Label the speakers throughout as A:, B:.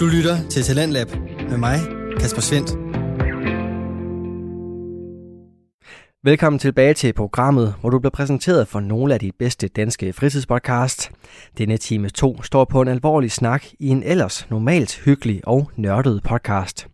A: Du lytter til Talentlab med mig, Kasper Svendt. Velkommen tilbage til programmet, hvor du bliver præsenteret for nogle af de bedste danske fritidspodcasts. Denne time 2 står på en alvorlig snak i en ellers normalt hyggelig og nørdet podcast.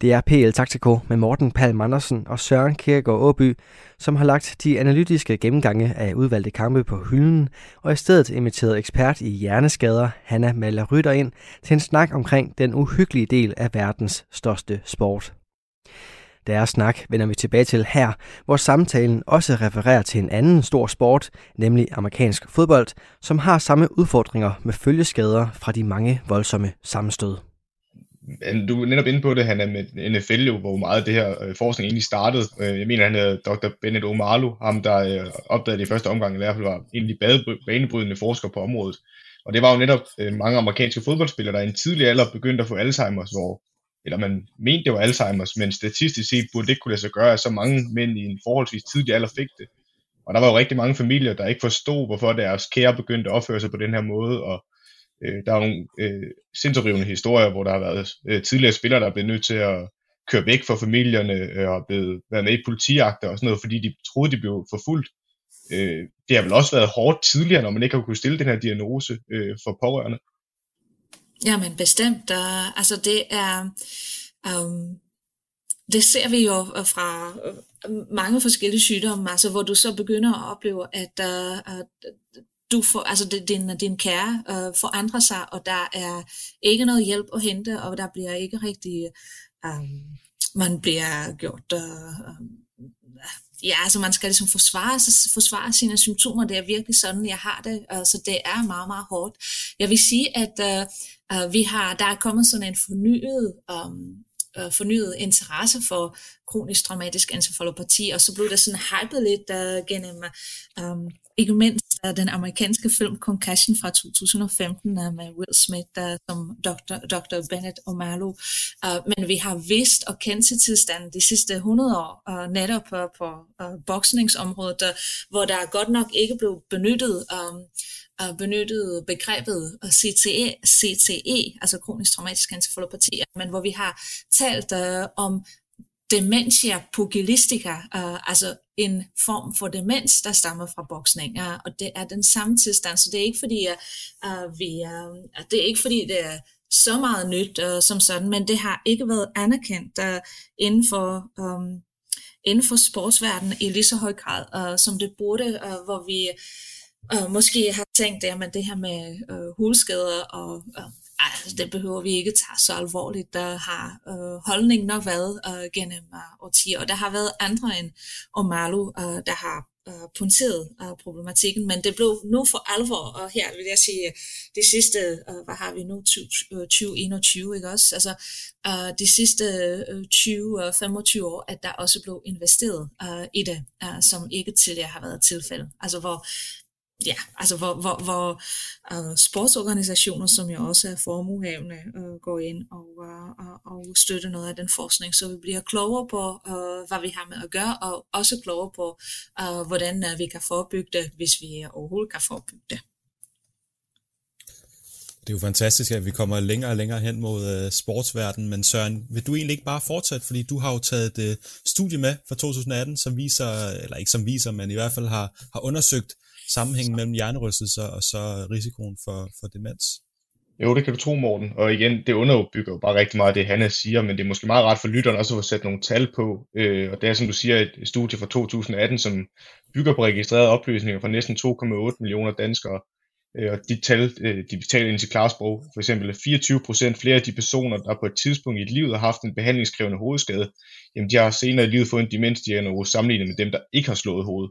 A: Det er PL Taktiko med Morten Palm Andersen og Søren Kierkegaard Åby, som har lagt de analytiske gennemgange af udvalgte kampe på hylden, og i stedet inviteret ekspert i hjerneskader, Hanna Maller Rytter ind, til en snak omkring den uhyggelige del af verdens største sport. Deres snak vender vi tilbage til her, hvor samtalen også refererer til en anden stor sport, nemlig amerikansk fodbold, som har samme udfordringer med følgeskader fra de mange voldsomme sammenstød
B: du er netop inde på det, han er med NFL jo, hvor meget det her øh, forskning egentlig startede. Øh, jeg mener, han hedder Dr. Bennett Omalu, ham der øh, opdagede det i første omgang, i hvert fald var en af de banebrydende forskere på området. Og det var jo netop mange amerikanske fodboldspillere, der i en tidlig alder begyndte at få Alzheimer's, hvor eller man mente, det var Alzheimer's, men statistisk set burde det ikke kunne lade sig gøre, at så mange mænd i en forholdsvis tidlig alder fik det. Og der var jo rigtig mange familier, der ikke forstod, hvorfor deres kære begyndte at opføre sig på den her måde, og Øh, der er nogle øh, sindsorivende historier, hvor der har været øh, tidligere spillere, der er blevet nødt til at køre væk fra familierne øh, og blevet været med i politiagter og sådan noget, fordi de troede, de blev forfulgt. Øh, det har vel også været hårdt tidligere, når man ikke har kunnet stille den her diagnose øh, for pårørende.
C: Ja, men bestemt. Der, altså det er, um, det ser vi jo øh, fra øh, mange forskellige sygdomme, altså hvor du så begynder at opleve, at, uh, at du får, altså din, din kære uh, forandrer sig, og der er ikke noget hjælp at hente, og der bliver ikke rigtig, um, man bliver gjort, øh, ja, altså man skal ligesom forsvare, forsvare sine symptomer, det er virkelig sådan, jeg har det, øh, så det er meget, meget hårdt. Jeg vil sige, at uh, Øh, vi har, der er kommet sådan en fornyet um, uh, fornyet interesse for kronisk traumatisk encefalopati, og så blev der sådan hypet lidt uh, gennem um, ikke mindst uh, den amerikanske film Concussion fra 2015 uh, med Will Smith uh, som Dr. Dr. Bennett O'Malley. Uh, men vi har vidst og kendt til tilstanden de sidste 100 år, uh, netop uh, på uh, boksningsområdet, uh, hvor der godt nok ikke blev benyttet um, og benyttet begrebet CTE, CTE, altså kronisk traumatisk encefalopati, men hvor vi har talt øh, om dementia pugilistica, øh, altså en form for demens, der stammer fra boksning, øh, og det er den samme tilstand, så det er ikke fordi, øh, øh, vi, øh, det er ikke fordi, det er så meget nyt øh, som sådan, men det har ikke været anerkendt øh, inden for øh, inden for sportsverdenen i lige så høj grad, øh, som det burde, øh, hvor vi og måske har tænkt, at det her med øh, hulskader og øh, altså, det behøver vi ikke tage så alvorligt. Der har øh, holdningen nok været øh, gennem øh, årtier, og der har været andre end Omalu, øh, der har øh, punkteret øh, problematikken, men det blev nu for alvor, og her vil jeg sige, de sidste, øh, hvad har vi nu, 2021, øh, ikke også? Altså, øh, de sidste øh, 20-25 år, at der også blev investeret øh, i det, øh, som ikke tidligere har været tilfælde. Altså, hvor ja, altså hvor, hvor, hvor uh, sportsorganisationer, som jo også er formuehavende, uh, øh, går ind og, uh, og støtter noget af den forskning, så vi bliver klogere på, uh, hvad vi har med at gøre, og også klogere på, uh, hvordan uh, vi kan forebygge det, hvis vi overhovedet kan forebygge det.
D: Det er jo fantastisk, at vi kommer længere og længere hen mod uh, sportsverdenen, men Søren, vil du egentlig ikke bare fortsætte, fordi du har jo taget et uh, studie med fra 2018, som viser, eller ikke som viser, men i hvert fald har, har undersøgt sammenhængen mellem hjernerystelser og så risikoen for, for demens.
B: Jo, det kan du tro, Morten. Og igen, det underbygger jo bare rigtig meget det, han siger, men det er måske meget rart for lytteren også at få sat nogle tal på. Øh, og det er, som du siger, et studie fra 2018, som bygger på registrerede oplysninger fra næsten 2,8 millioner danskere. Øh, og de tal, øh, de betaler ind til klarsprog, for eksempel 24 procent flere af de personer, der på et tidspunkt i livet har haft en behandlingskrævende hovedskade, jamen de har senere i livet fået en demensdiagnose sammenlignet med dem, der ikke har slået hovedet.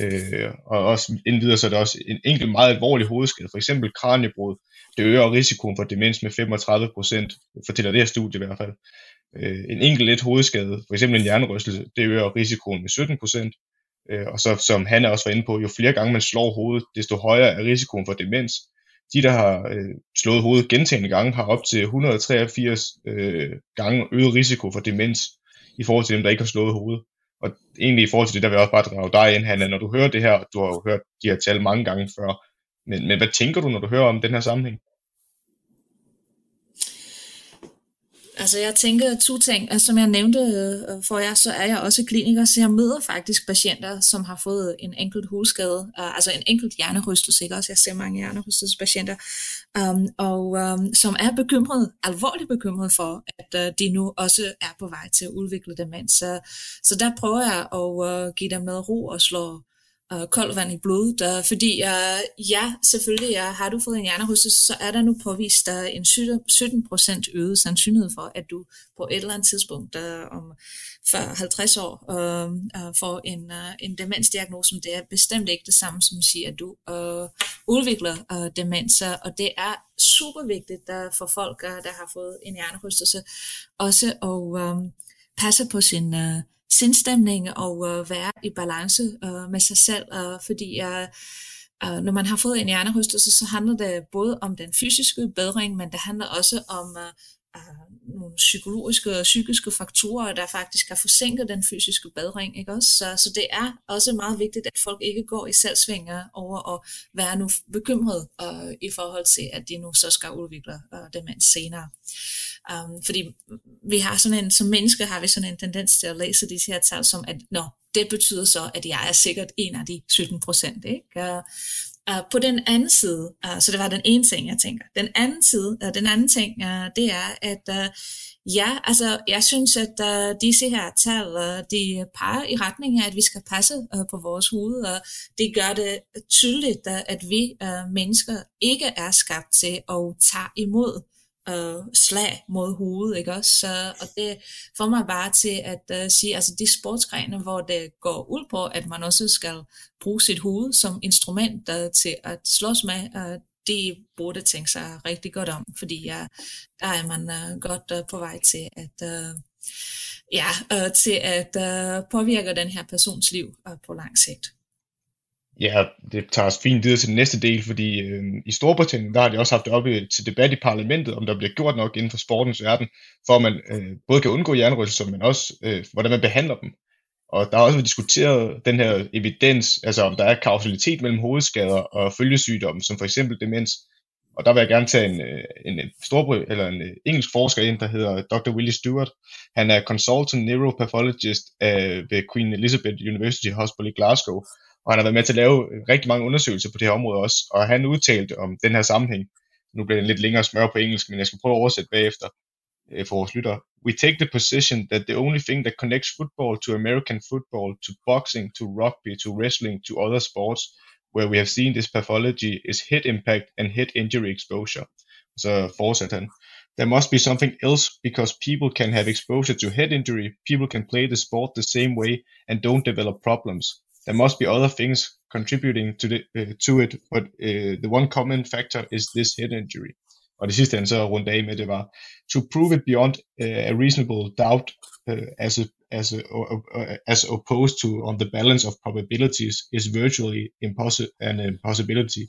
B: Øh, og også indvidere så er det også en enkelt meget alvorlig hovedskade, for eksempel kraniebrud. Det øger risikoen for demens med 35 procent, fortæller det her studie i hvert fald. Øh, en enkelt let hovedskade, for eksempel en hjernerystelse, det øger risikoen med 17 procent. Øh, og så som han også var inde på, jo flere gange man slår hovedet, desto højere er risikoen for demens. De, der har øh, slået hovedet gentagende gange, har op til 183 øh, gange øget risiko for demens i forhold til dem, der ikke har slået hovedet. Og egentlig i forhold til det, der vil jeg også bare drage dig ind, Hanna, når du hører det her, du har jo hørt de her tal mange gange før, men, men hvad tænker du, når du hører om den her sammenhæng?
C: Altså jeg tænker to ting. Altså, som jeg nævnte øh, for jer, så er jeg også kliniker, så jeg møder faktisk patienter, som har fået en enkelt hulskade, øh, altså en enkelt hjernerystelse, ikke også? Jeg ser mange hjernerystelsespatienter, um, og um, som er bekymret, alvorligt bekymret for, at uh, de nu også er på vej til at udvikle demens. Så, så der prøver jeg at uh, give dem noget ro og slå og koldt vand i blodet, og fordi uh, ja, selvfølgelig, ja, har du fået en hjernerystelse, så er der nu påvist der en 17% øget sandsynlighed for, at du på et eller andet tidspunkt der om 50 år øhm, øh, får en, øh, en demensdiagnose, det er bestemt ikke det samme som at sige, at du øh, udvikler øh, demens, og det er super vigtigt der for folk, øh, der har fået en hjernerystelse, også at øh, passe på sin øh, sindstemning og øh, være i balance øh, med sig selv, øh, fordi øh, øh, når man har fået en hjernerystelse, så handler det både om den fysiske bedring, men det handler også om øh, øh, nogle psykologiske og psykiske faktorer, der faktisk har forsinket den fysiske bedring. Ikke også? Så, så det er også meget vigtigt, at folk ikke går i selvsvinger over at være nu bekymret øh, i forhold til, at de nu så skal udvikle øh, demens senere. Um, fordi vi har sådan en, som mennesker har vi sådan en tendens til at læse disse her tal som, at nå, det betyder så, at jeg er sikkert en af de 17 procent. Ikke? Uh, på den anden side, uh, så det var den ene ting, jeg tænker. Den anden side, uh, den anden ting, uh, det er, at uh, ja, altså jeg synes, at uh, disse her tal, uh, de peger i retning af, at vi skal passe uh, på vores hoved, og det gør det tydeligt, uh, at vi uh, mennesker ikke er skabt til at tage imod øh, slag mod hovedet, ikke også? Så, og det får mig bare til at øh, sige, altså de sportsgrene, hvor det går ud på, at man også skal bruge sit hoved som instrument øh, til at slås med, øh, det burde tænke sig rigtig godt om, fordi ja, der er man øh, godt øh, på vej til at, Øh, ja, øh, til at øh, påvirke den her persons liv øh, på lang sigt.
B: Ja, det tager os fint videre til den næste del, fordi øh, i Storbritannien, der har de også haft det oppe til debat i parlamentet, om der bliver gjort nok inden for sportens verden, for at man øh, både kan undgå hjernerystelser, men også øh, hvordan man behandler dem. Og der har også været diskuteret den her evidens, altså om der er kausalitet mellem hovedskader og følgesygdomme, som for eksempel demens. Og der vil jeg gerne tage en, øh, en, en storbry, eller en øh, engelsk forsker ind, der hedder Dr. Willie Stewart. Han er consultant neuropathologist af, øh, ved Queen Elizabeth University Hospital i Glasgow, og han har været med til at lave rigtig mange undersøgelser på det her område også, og han udtalte om den her sammenhæng. Nu bliver det lidt længere smør på engelsk, men jeg skal prøve at oversætte bagefter øh, for vores lytter. We take the position that the only thing that connects football to American football, to boxing, to rugby, to wrestling, to other sports, where we have seen this pathology is head impact and head injury exposure. Så fortsætter han. There must be something else because people can have exposure to head injury, people can play the sport the same way and don't develop problems there must be other things contributing to, the, uh, to it, but uh, the one common factor is this head injury. Og det sidste han så rundt af med, det var, to prove it beyond uh, a reasonable doubt uh, as, a, as, a, uh, as opposed to on the balance of probabilities is virtually impossi- an impossibility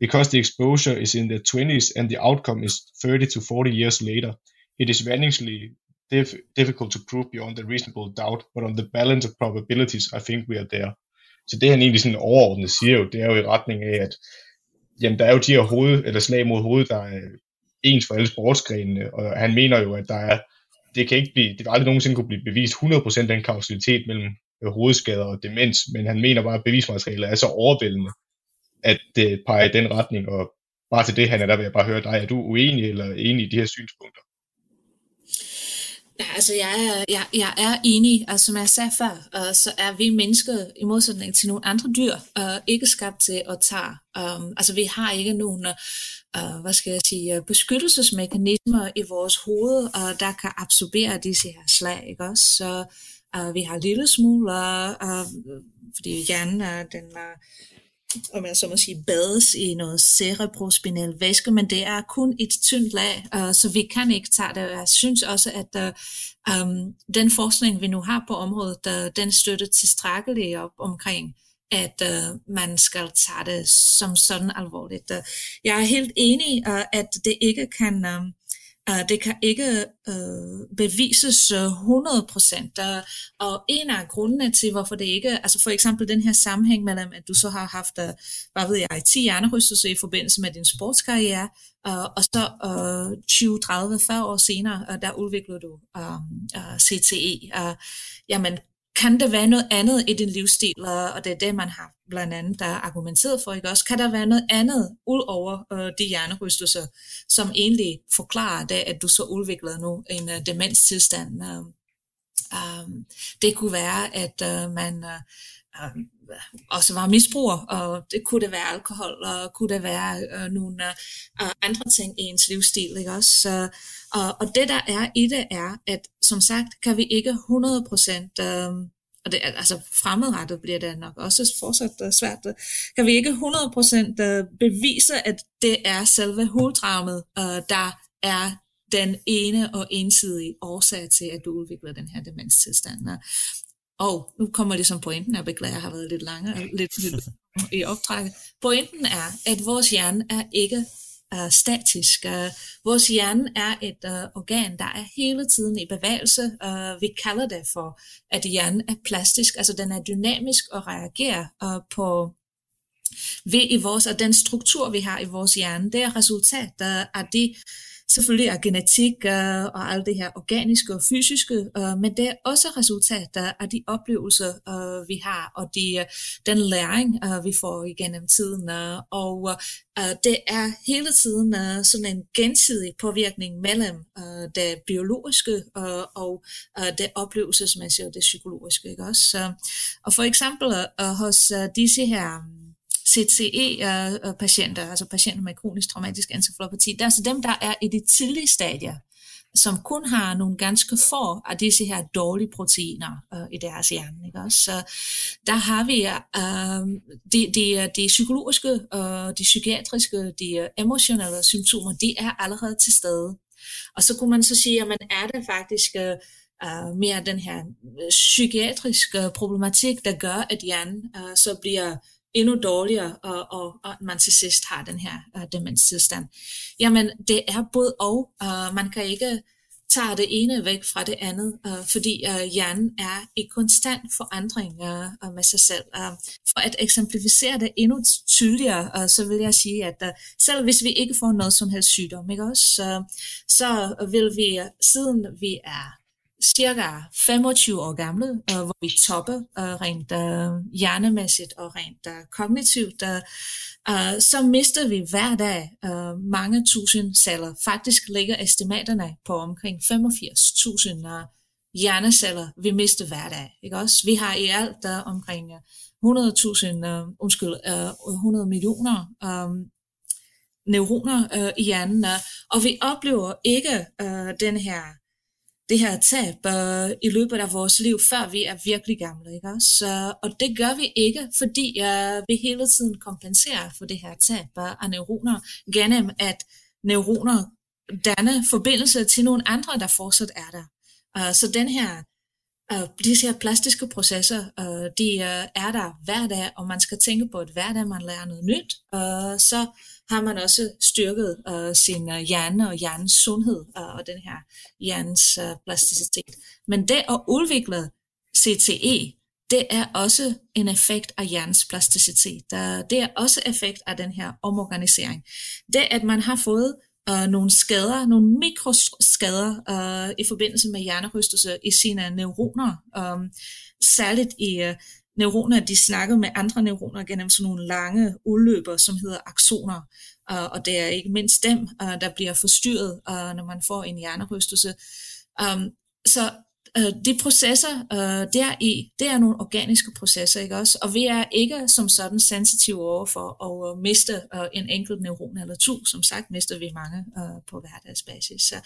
B: because the exposure is in the 20s and the outcome is 30 to 40 years later. It is vanishingly diff- difficult to prove beyond a reasonable doubt, but on the balance of probabilities, I think we are there. Så det han egentlig sådan overordnet siger jo, det er jo i retning af, at jamen, der er jo de her hoved, eller slag mod hovedet, der er ens for alle sportsgrenene, og han mener jo, at der er, det kan ikke blive, det vil aldrig nogensinde kunne blive bevist 100% den kausalitet mellem øh, hovedskader og demens, men han mener bare, at bevismaterialet er så overvældende, at det peger i den retning, og bare til det, han er der vil jeg bare høre dig, er du uenig eller enig i de her synspunkter?
C: Ja, altså jeg er, jeg, jeg er enig, altså som jeg sagde før, uh, så er vi mennesker i modsætning til nogle andre dyr uh, ikke skabt til at tage. Um, altså vi har ikke nogen, uh, hvad skal jeg sige, beskyttelsesmekanismer i vores hoved, uh, der kan absorbere disse her slag, ikke også? Så uh, vi har lille smule, uh, fordi hjernen er den... Uh, om jeg så må sige, bades i noget cerebrospinal væske, men det er kun et tyndt lag, uh, så vi kan ikke tage det. Jeg synes også, at uh, um, den forskning, vi nu har på området, uh, den støtter tilstrækkeligt op omkring, at uh, man skal tage det som sådan alvorligt. Uh, jeg er helt enig, uh, at det ikke kan... Uh, Øh, det kan ikke øh, bevises øh, 100%, Der, og en af grundene til, hvorfor det ikke, altså for eksempel den her sammenhæng mellem, at du så har haft, øh, hvad ved jeg, 10 hjernerystelser i forbindelse med din sportskarriere, øh, og så øh, 20, 30, 40 år senere, øh, der udvikler du øh, uh, CTE. Øh, jamen, kan der være noget andet i din livsstil, og det er det, man har blandt andet der er argumenteret for, ikke også? Kan der være noget andet ud over øh, de hjernerystelser, som egentlig forklarer det, at du så udvikler nu en øh, demenstilstand? Øh, øh, det kunne være, at øh, man øh, også var misbruger, og det kunne det være alkohol, og kunne det være øh, nogle øh, andre ting i ens livsstil, ikke også? Så, og, og det der er i det er, at som sagt, kan vi ikke 100% øh, og det, altså fremadrettet bliver det nok også fortsat øh, svært, øh, kan vi ikke 100% øh, bevise, at det er selve hovedtraumet, øh, der er den ene og ensidige årsag til, at du udvikler den her demenstilstand. Og nu kommer det som pointen, jeg beklager, jeg har været lidt lang lidt, lidt i optrækket. Pointen er, at vores hjerne er ikke uh, statisk. Uh, vores hjerne er et uh, organ, der er hele tiden i bevægelse. Uh, vi kalder det for, at hjernen er plastisk, altså den er dynamisk og reagerer uh, på ved i vores, og den struktur, vi har i vores hjerne, det er resultat øh, af de Selvfølgelig er genetik øh, og alt det her organiske og fysiske, øh, men det er også resultater af de oplevelser, øh, vi har, og de, øh, den læring, øh, vi får igennem tiden. Øh, og det er hele tiden sådan en gensidig påvirkning mellem det biologiske og det oplevelsesmæssige og det psykologiske. Ikke også? Og for eksempel hos disse her CTE-patienter, øh, altså patienter med kronisk traumatisk encefalopati, det er altså dem, der er i de tidlige stadier, som kun har nogle ganske få af disse her dårlige proteiner øh, i deres hjerne. Ikke også? Så der har vi øh, de, de, de psykologiske, øh, de psykiatriske, de øh, emotionelle symptomer, de er allerede til stede. Og så kunne man så sige, at man er det faktisk øh, øh, mere den her psykiatriske problematik, der gør, at hjernen øh, så bliver endnu dårligere, og, og, og man til sidst har den her uh, demenstilstand. Jamen, det er både og. Uh, man kan ikke tage det ene væk fra det andet, uh, fordi uh, hjernen er i konstant forandring uh, med sig selv. Uh, for at eksemplificere det endnu tydeligere, uh, så vil jeg sige, at uh, selv hvis vi ikke får noget som helst sygdom, ikke også, uh, så vil vi, siden vi er cirka 25 år gamle, øh, hvor vi topper øh, rent øh, hjernemæssigt og rent øh, kognitivt, øh, øh, så mister vi hver dag øh, mange tusind celler. Faktisk ligger estimaterne på omkring 85.000 øh, hjerneceller, vi mister hver dag. Ikke også? Vi har i alt der omkring øh, 100.000, øh, undskyld, øh, 100 millioner øh, neuroner øh, i hjernen, øh, og vi oplever ikke øh, den her det her tab øh, i løbet af vores liv, før vi er virkelig gamle. Ikke? Så, og det gør vi ikke, fordi øh, vi hele tiden kompenserer for det her tab uh, af neuroner, gennem at neuroner danner forbindelse til nogle andre, der fortsat er der. Uh, så den her øh, Uh, disse her plastiske processer, uh, de uh, er der hver dag, og man skal tænke på, at hver dag man lærer noget nyt, uh, så har man også styrket uh, sin uh, hjerne og hjernens sundhed uh, og den her hjernens uh, plasticitet. Men det at udvikle CTE, det er også en effekt af hjernens plasticitet. Uh, det er også effekt af den her omorganisering. Det at man har fået uh, nogle skader, nogle mikroskader uh, i forbindelse med hjernerystelse i sine neuroner, um, særligt i uh, neuroner, de snakker med andre neuroner gennem sådan nogle lange udløber, som hedder aksoner. Uh, øh, og det er ikke mindst dem, uh, der bliver forstyrret, uh, når man får en hjernerystelse. Um, så uh, de processer, uh, der i, det er nogle organiske processer, ikke også? Og vi er ikke som sådan sensitive over for at uh, miste uh, en enkelt neuron eller to. Som sagt mister vi mange uh, på hverdagsbasis. Så.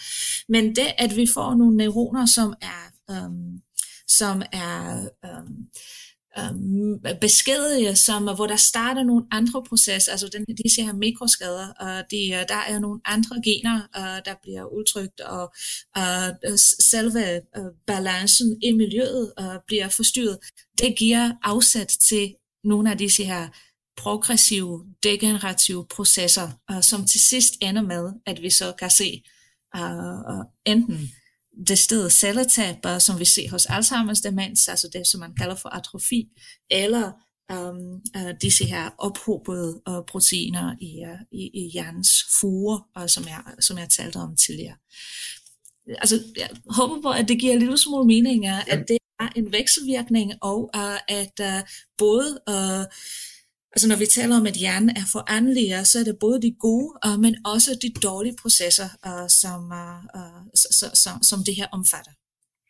C: Men det, at vi får nogle neuroner, som er, um, som er um, Øhm, um, beskedige, som, hvor der starter nogle andre processer, altså den, disse her mikroskader, og de, øh, der er nogle andre gener, øh, der bliver udtrykt, og uh, selve balancen i miljøet bliver forstyrret. Det giver afsæt til nogle af disse her progressive, degenerative processer, som til sidst ender med, at vi så kan se uh, enten det sted celletab, som vi ser hos Alzheimer's demens, altså det, som man kalder for atrofi, eller um, uh, disse her ophobede uh, proteiner i, uh, i, i hjernens fuger, uh, som, jeg, som jeg talte om tidligere. Altså, jeg håber på, at det giver en lille smule mening, uh, at det er en vekselvirkning, og uh, at uh, både uh, Altså når vi taler om, at hjernen er foranderlig, så er det både de gode, uh, men også de dårlige processer, uh, som, uh, som det her omfatter.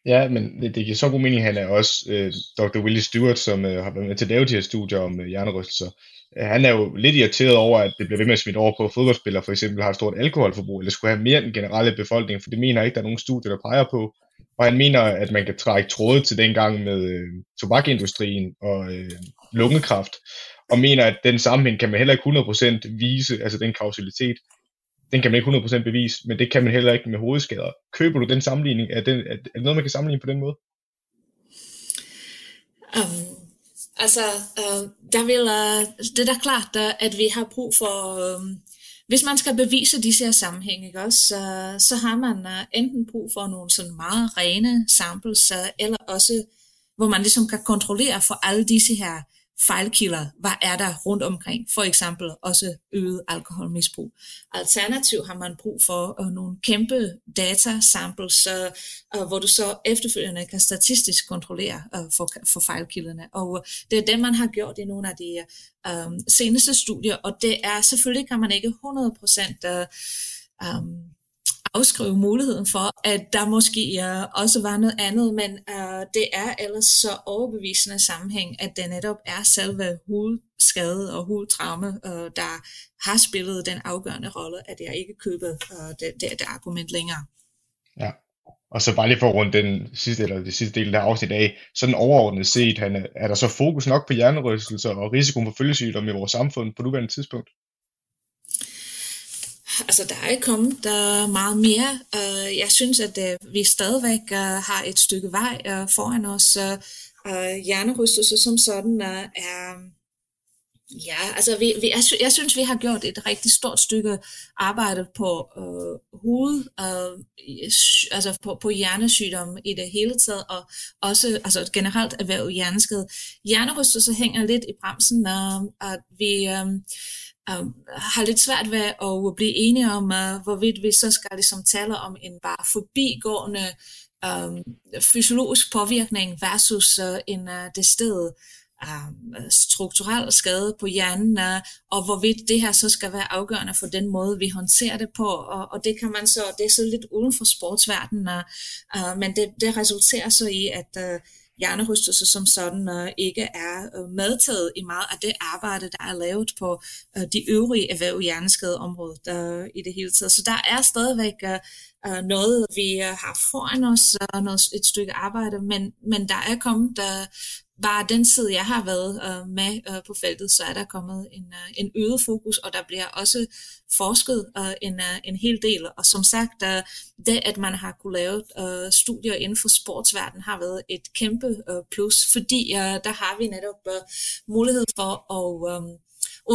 B: Ja, men det, det giver så god mening, han er også øh, Dr. Willie Stewart, som øh, har været med til at lave de her studier om øh, hjernerystelser. Han er jo lidt irriteret over, at det bliver ved med at smitte over på fodboldspillere, for eksempel har et stort alkoholforbrug, eller skulle have mere end den generelle befolkning, for det mener ikke, der er nogen studier, der peger på. Og han mener, at man kan trække tråde til dengang med øh, tobakindustrien og øh, lungekræft, og mener, at den sammenhæng kan man heller ikke 100% vise, altså den kausalitet, den kan man ikke 100% bevise, men det kan man heller ikke med hovedskader. Køber du den sammenligning? Er det, er det noget, man kan sammenligne på den måde?
C: Um, altså, uh, der vil, uh, det er da klart, uh, at vi har brug for, um, hvis man skal bevise disse her sammenhænge, ikke også, så, så har man uh, enten brug for nogle sådan meget rene samples, uh, eller også, hvor man ligesom kan kontrollere for alle disse her fejlkilder, hvad er der rundt omkring, for eksempel også øget alkoholmisbrug. Alternativt har man brug for øh, nogle kæmpe data samples, øh, hvor du så efterfølgende kan statistisk kontrollere øh, for, for fejlkilderne. Og det er det, man har gjort i nogle af de seneste studier, og det er selvfølgelig kan man ikke 100% uh, um, afskrive muligheden for, at der måske uh, også var noget andet, men øh, det er ellers så overbevisende sammenhæng, at det netop er selve hudskade og hudtraume, øh, der har spillet den afgørende rolle, at jeg ikke køber øh, det, det, det argument længere.
B: Ja, og så bare lige for at runde den sidste, eller det sidste del af afsnit af, sådan overordnet set, han, er der så fokus nok på hjernerystelser og risikoen for følgesygdom i vores samfund på nuværende tidspunkt?
C: Altså, der er ikke kommet der meget mere. Uh, jeg synes, at uh, vi stadigvæk uh, har et stykke vej uh, foran os. Uh, hjernerystelse som sådan uh, er... Ja, altså vi, vi, jeg, jeg synes, vi har gjort et rigtig stort stykke arbejde på øh, hoved, øh, altså på, på hjernesygdomme i det hele taget, og også altså generelt erhverv hjerneskade. Hjernerystelse hænger lidt i bremsen, og, og vi... Øh, um, har lidt svært ved at blive enige om, uh, hvorvidt vi så skal ligesom tale om en bare forbigående um, fysiologisk påvirkning versus uh, en uh, det sted uh, strukturel skade på hjernen, uh, og hvorvidt det her så skal være afgørende for den måde, vi håndterer det på, og, og det kan man så, det er så lidt uden for sportsverdenen, uh, uh, men det, det resulterer så i, at uh, hjernerystelse som sådan øh, ikke er øh, medtaget i meget af det arbejde, der er lavet på øh, de øvrige erhverv hjerneskadeområdet øh, i det hele taget. Så der er stadigvæk øh, øh noget, vi øh, har foran os, uh, noget, et stykke arbejde, men, men der er kommet øh, bare den tid, jeg har været øh, med øh, på feltet, så er der kommet en, øh, en øget fokus, og der bliver også forsket øh, en, øh, en hel del. Og som sagt, øh, det at man har kunne lave øh, studier inden for sportsverdenen har været et kæmpe øh, plus, fordi øh, der har vi netop øh, mulighed for at Øh,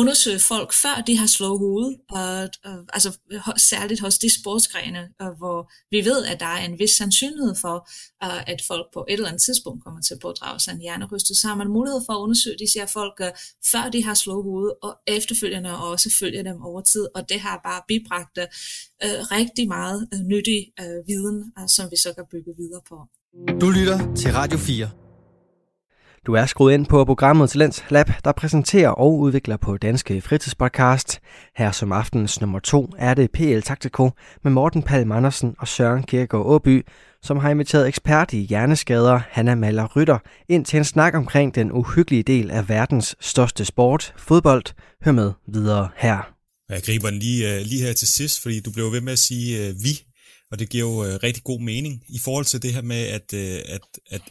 C: undersøge folk, før de har slået hovedet, og, og, altså særligt hos de sportsgrene, og, hvor vi ved, at der er en vis sandsynlighed for, uh, at folk på et eller andet tidspunkt kommer til at pådrage sig en hjernerystelse, så har man mulighed for at undersøge de her folk, uh, før de har slået hovedet, og efterfølgende og også følge dem over tid, og det har bare bibragt uh, rigtig meget uh, nyttig uh, viden, uh, som vi så kan bygge videre på.
A: Du lytter til Radio 4. Du er skruet ind på programmet Talents Lab, der præsenterer og udvikler på Danske Fritidspodcast. Her som aftens nummer to er det PL Taktiko med Morten Palm Andersen og Søren Kierkegaard Åby, som har inviteret ekspert i hjerneskader, Hanna Maller Rytter, ind til en snak omkring den uhyggelige del af verdens største sport, fodbold. Hør med videre her.
D: Jeg griber den lige, øh, lige her til sidst, fordi du blev ved med at sige øh, vi, og det giver jo uh, rigtig god mening i forhold til det her med, at, at, at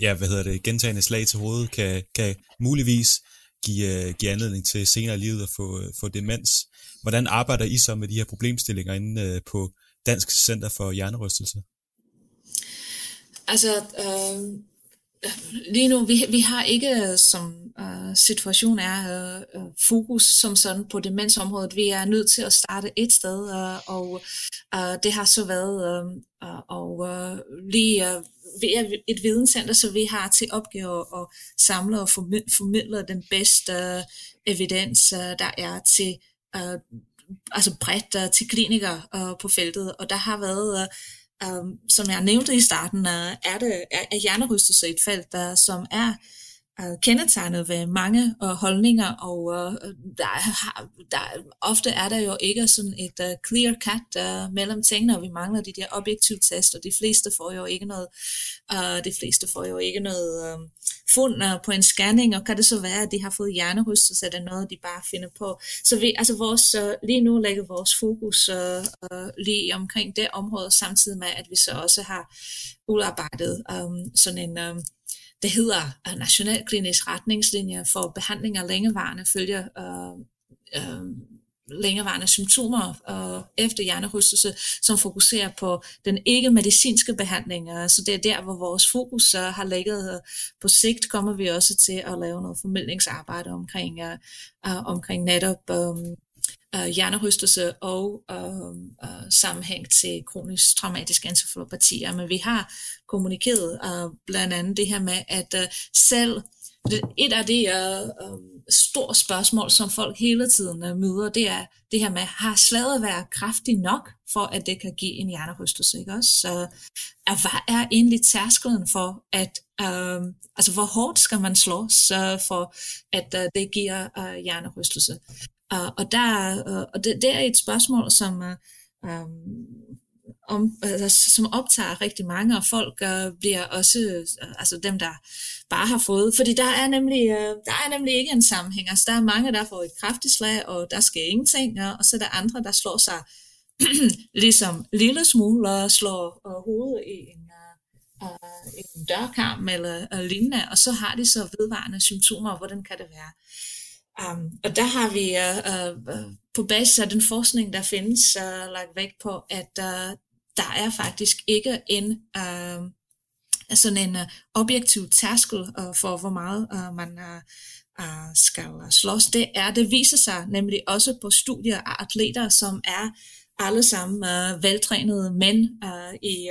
D: ja, hvad hedder det, gentagende slag til hovedet kan, kan muligvis give, øh, give anledning til senere i livet at få, øh, få demens. Hvordan arbejder I så med de her problemstillinger inde øh, på Dansk Center for Hjernerystelse?
C: Altså, øh, lige nu, vi, vi har ikke, som øh, situation er, øh, fokus som sådan på demensområdet. Vi er nødt til at starte et sted, øh, og øh, det har så været øh, og øh, lige øh, vi er et videnscenter, så vi har til opgave at samle og formidle den bedste evidens, øh, der er til uh, altså bredt uh, til klinikere uh, på feltet, og der har været uh, Um, som jeg nævnte i starten, uh, er, det, er, er hjernerystelse et felt, der, som er er kendetegnet ved mange uh, holdninger, og øh, der, har, der, ofte er der jo ikke sådan et øh, clear cut uh, mellem tingene, og vi mangler de der objektive test, og de fleste får jo ikke noget, uh, de fleste får jo ikke noget uh, fund uh, på en scanning, og kan det så være, at de har fået hjernerystelse, er det noget, de bare finder på. Så vi, altså vores, uh, lige nu lægger vores fokus uh, uh, lige omkring det område, samtidig med, at vi så også har udarbejdet um, sådan en um, det hedder øh, Nationalklinisk retningslinjer for behandling af længevarende følger øh, øh, længevarende symptomer øh, efter hjernerystelse, som fokuserer på den ikke-medicinske behandling. Øh, så det er der, hvor vores fokus øh, har ligget. Øh. På sigt kommer vi også til at lave noget formidlingsarbejde omkring, øh, øh omkring netop øh, øh, hjernerystelse og øh, øh, sammenhæng til kronisk traumatisk encefalopatier. Men vi har kommunikeret øh, blandt andet det her med, at øh, selv et af de øh, um, store spørgsmål, som folk hele tiden uh, møder, det er det her med, har slaget været kraftig nok, for at det kan give en hjernerystelse? Ikke også? Så, uh, hvad er egentlig tærskelen for, at uh, altså hvor hårdt skal man slås så for, at uh, det giver uh, hjernerystelse? Uh, og der, uh, og det, det er et spørgsmål, som, uh, um, om, altså, som optager rigtig mange, og folk uh, bliver også, uh, altså dem, der bare har fået, fordi der er nemlig, uh, der er nemlig ikke en sammenhæng. Altså, der er mange, der får et kraftigt slag, og der sker ingenting, uh, og så er der andre, der slår sig ligesom lille smule og slår uh, hovedet i en, uh, uh, en dørkarm eller uh, lignende, og så har de så vedvarende symptomer, hvordan kan det være? Um, og der har vi uh, uh, på basis af den forskning, der findes, uh, lagt vægt på, at uh, der er faktisk ikke en uh, sådan en uh, objektiv tærskel uh, for, hvor meget uh, man uh, uh, skal slås. Det er, det viser sig nemlig også på studier af atleter, som er alle sammen uh, veltrænede mænd uh, i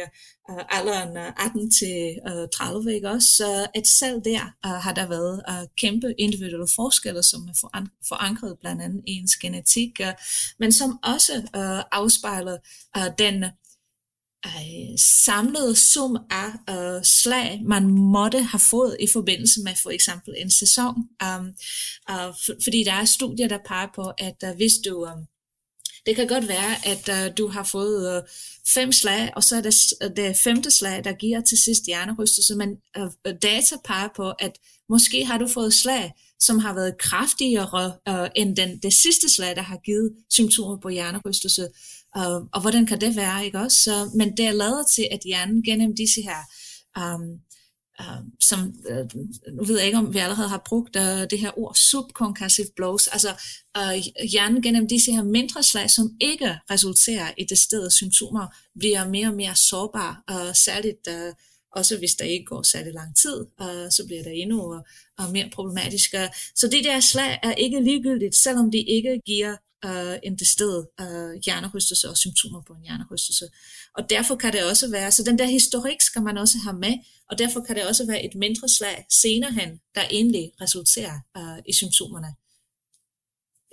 C: uh, alderen øh, 18 til øh, uh, 30, ikke også? Så at selv der uh, har der været uh, kæmpe individuelle forskelle, som er forankret blandt andet i ens genetik, uh, men som også uh, afspejler uh, den uh, samlede sum af uh, slag, man måtte have fået i forbindelse med for eksempel en sæson. Um, uh, for, fordi der er studier, der peger på, at uh, hvis du... Um, det kan godt være, at uh, du har fået uh, fem slag, og så er det øh, det femte slag, der giver til sidst hjernerystelse, men uh, data peger på, at måske har du fået slag, som har været kraftigere uh, end den, det sidste slag, der har givet symptomer på hjernerystelse. Uh, og hvordan kan det være, ikke også? Så, men det er lavet til, at hjernen gennem disse her um, uh, som, uh, nu ved jeg ikke, om vi allerede har brugt uh, det her ord, subconcussive blows, altså uh, hjernen gennem disse her mindre slag, som ikke resulterer i det sted symptomer, bliver mere og mere sårbar, uh, særligt uh, også hvis der ikke går særlig lang tid, uh, så bliver det endnu uh, mere problematisk. Så det der slag er ikke ligegyldigt, selvom det ikke giver øh, en decideret øh, hjernerystelse og symptomer på en hjernerystelse. Og derfor kan det også være, så den der historik skal man også have med, og derfor kan det også være et mindre slag senere hen, der egentlig resulterer øh, i symptomerne.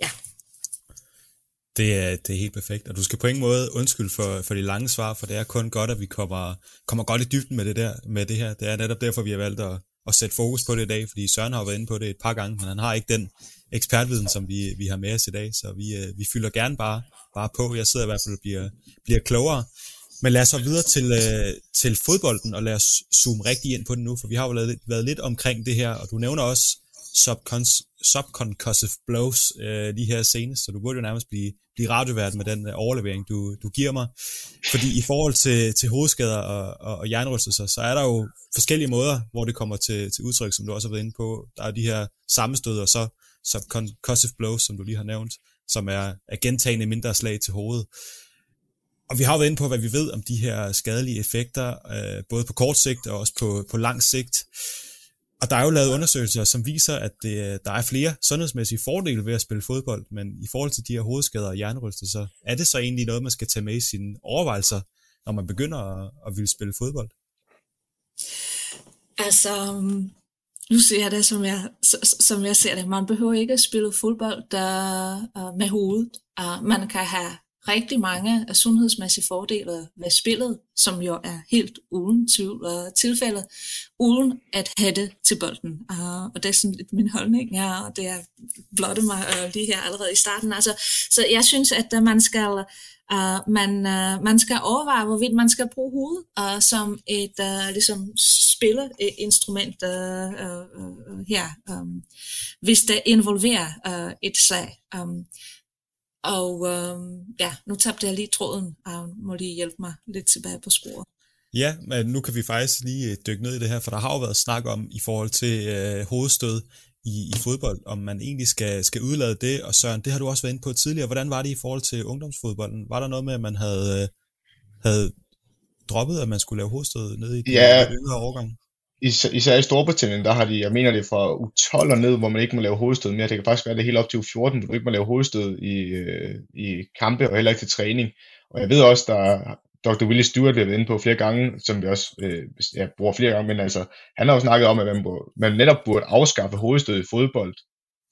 C: Ja.
D: Det er, det er helt perfekt, og du skal på ingen måde undskylde for, for de lange svar, for det er kun godt, at vi kommer, kommer godt i dybden med det, der, med det her. Det er netop derfor, vi har valgt at, at sætte fokus på det i dag, fordi Søren har været inde på det et par gange, men han har ikke den ekspertviden, som vi, vi har med os i dag, så vi, øh, vi fylder gerne bare, bare på. Jeg sidder i hvert fald og bliver, bliver klogere. Men lad os så videre til, øh, til fodbolden, og lad os zoome rigtig ind på den nu, for vi har jo lavet, været lidt omkring det her, og du nævner også subcons- subconcussive blows øh, lige her senest, så du burde jo nærmest blive, blive radiovært med den øh, overlevering, du, du giver mig. Fordi i forhold til, til hovedskader og, og, og jernrystelser, så er der jo forskellige måder, hvor det kommer til, til udtryk, som du også har været inde på. Der er de her sammenstød, og så subconcussive blows, som du lige har nævnt, som er, er gentagende mindre slag til hovedet. Og vi har været inde på, hvad vi ved om de her skadelige effekter, øh, både på kort sigt og også på, på lang sigt. Og der er jo lavet undersøgelser, som viser, at det, øh, der er flere sundhedsmæssige fordele ved at spille fodbold, men i forhold til de her hovedskader og hjernerystelser, er det så egentlig noget, man skal tage med i sine overvejelser, når man begynder at, at ville spille fodbold?
C: Altså, øhm, nu ser jeg det, som jeg, som jeg ser det. Man behøver ikke at spille fodbold der, uh, med hovedet. Uh, man kan have rigtig mange af sundhedsmæssige fordele ved spillet, som jo er helt uden tvivl og tilfældet, uden at have det til bolden. Uh, og det er sådan lidt min holdning, ja, og det er blotte mig uh, lige her allerede i starten. Altså, så jeg synes, at uh, man skal Uh, man, uh, man skal overveje, hvorvidt man skal bruge hovedet uh, som et uh, ligesom spilleinstrument uh, uh, uh, her, um, hvis det involverer uh, et slag. Um, og um, ja, nu tabte jeg lige tråden, og må lige hjælpe mig lidt tilbage på sporet.
D: Ja, men nu kan vi faktisk lige dykke ned i det her, for der har jo været snak om i forhold til øh, hovedstød i, i fodbold, om man egentlig skal, skal udlade det, og Søren, det har du også været inde på tidligere. Hvordan var det i forhold til ungdomsfodbolden? Var der noget med, at man havde, havde droppet, at man skulle lave hovedstød nede i de ja, yngre årgang?
B: Is- især i Storbritannien, der har de, jeg mener det fra U12 og ned, hvor man ikke må lave hovedstød mere. Det kan faktisk være det helt op til U14, hvor du ikke må lave hovedstød i, øh, i kampe og heller ikke til træning. Og jeg ved også, der Dr. Willie Stewart, vi har været inde på flere gange, som vi også øh, ja, bruger flere gange, men altså, han har jo snakket om, at man, burde, man netop burde afskaffe hovedstød i fodbold,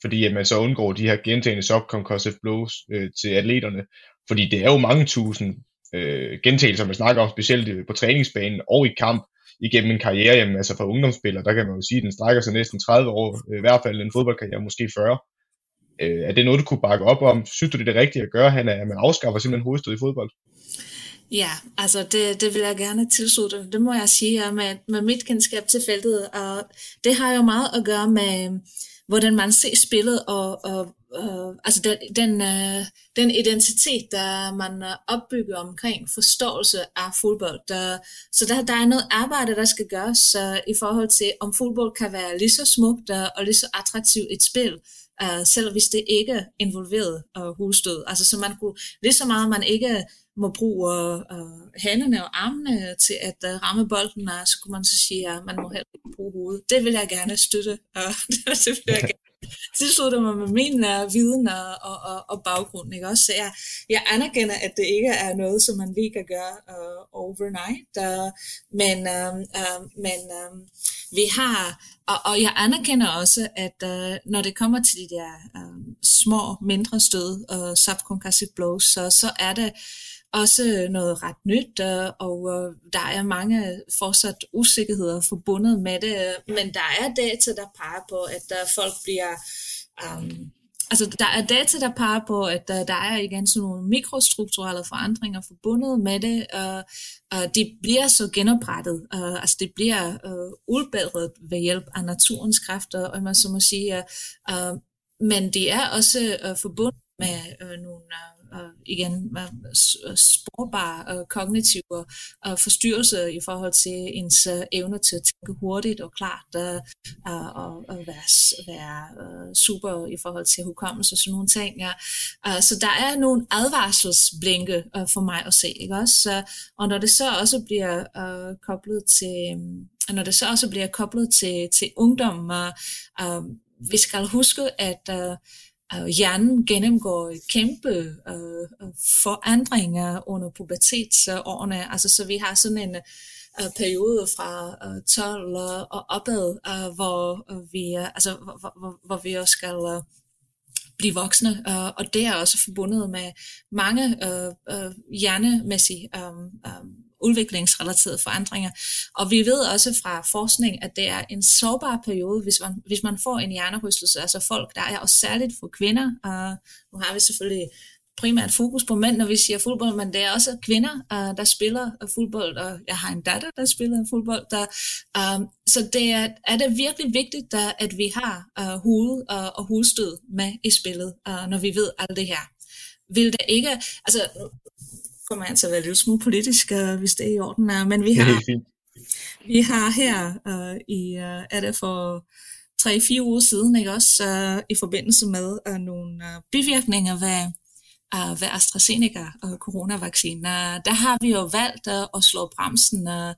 B: fordi at man så undgår de her gentagende subconcussive blows øh, til atleterne, fordi det er jo mange tusind øh, gentagelser, man snakker om, specielt på træningsbanen og i kamp, igennem en karriere, jamen, altså for ungdomsspillere, der kan man jo sige, at den strækker sig næsten 30 år, øh, i hvert fald en fodboldkarriere, måske 40. Øh, er det noget, du kunne bakke op om? Synes du, det er det rigtige at gøre, han, at man afskaffer simpelthen hovedstød i fodbold?
C: Ja, altså det, det vil jeg gerne tilslutte. Det må jeg sige med, med mit kendskab til feltet. Og det har jo meget at gøre med, hvordan man ser spillet, og, og og altså den, den, uh, den identitet, der man øh, opbygger omkring forståelse af fodbold. Der, så der, der er noget arbejde, der skal gøres uh, i forhold til, om fodbold kan være lige så smukt uh, og lige så attraktivt et spil, uh, selv hvis det ikke er involveret uh. Altså så man kunne, lige så meget man ikke må bruge øh, øh, hænderne og armene til at øh, ramme bolden, og så kunne man så sige, at man må heller ikke bruge hovedet. Det vil jeg gerne støtte, og det vil jeg gerne tilslutte mig med min uh, viden og, og, og, og baggrund. Ikke? Også, så jeg, jeg anerkender, at det ikke er noget, som man lige kan gøre uh, overnight, uh, men, uh, uh, men uh, vi har, og, og jeg anerkender også, at uh, når det kommer til de der uh, små, mindre stød og uh, subconcussive blows, så, så er det også noget ret nyt, øh, og øh, der er mange fortsat usikkerheder forbundet med det, øh, men der er data, der peger på, at der folk bliver... Um, altså, der er data, der peger på, at der, der er igen sådan nogle mikrostrukturelle forandringer forbundet med det, og, og det bliver så genoprettet, uh, altså det bliver uh, udbedret ved hjælp af naturens kræfter, og man så må sige, uh, men det er også uh, forbundet med uh, nogle uh, og igen øh, sporbare uh, øh, kognitive uh, forstyrrelser i forhold til ens øh, uh, evne til at tænke hurtigt og klart uh, og, og være, være super i forhold til hukommelse og sådan nogle ting. Ja. Så der er nogle advarselsblinke for mig at se. Ikke også? Og når det så også bliver koblet til når det så også bliver koblet til, til ungdom, og, uh, vi skal huske, at uh, øh, hjernen gennemgår kæmpe øh, øh, forandringer under pubertetsårene. Altså, så vi har sådan en øh, periode fra øh, 12 uh, og opad, øh, hvor, øh, vi, øh, altså, hvor, hvor, hvor vi også skal øh, blive voksne, øh, og det er også forbundet med mange øh, øh, hjernemæssige øh, um, udviklingsrelaterede forandringer. Og vi ved også fra forskning, at det er en sårbar periode, hvis man, hvis man får en hjernerystelse. Altså folk, der er også særligt for kvinder. Og nu har vi selvfølgelig primært fokus på mænd, når vi siger fodbold, men det er også kvinder, uh, der spiller fodbold, og jeg har en datter, der spiller fodbold. Der, um, så det er, er det virkelig vigtigt, der, at vi har uh, hoved og, og hovedstød med i spillet, uh, når vi ved alt det her. Vil det ikke, altså kommer jeg til at være lidt smule politisk, uh, hvis det er i orden. Uh, men vi har, vi har her uh, i, uh, er det for 3-4 uger siden, ikke også, uh, i forbindelse med uh, nogle uh, bivirkninger ved, uh, ved AstraZeneca og coronavaccinen. Uh, der har vi jo valgt uh, at slå bremsen uh,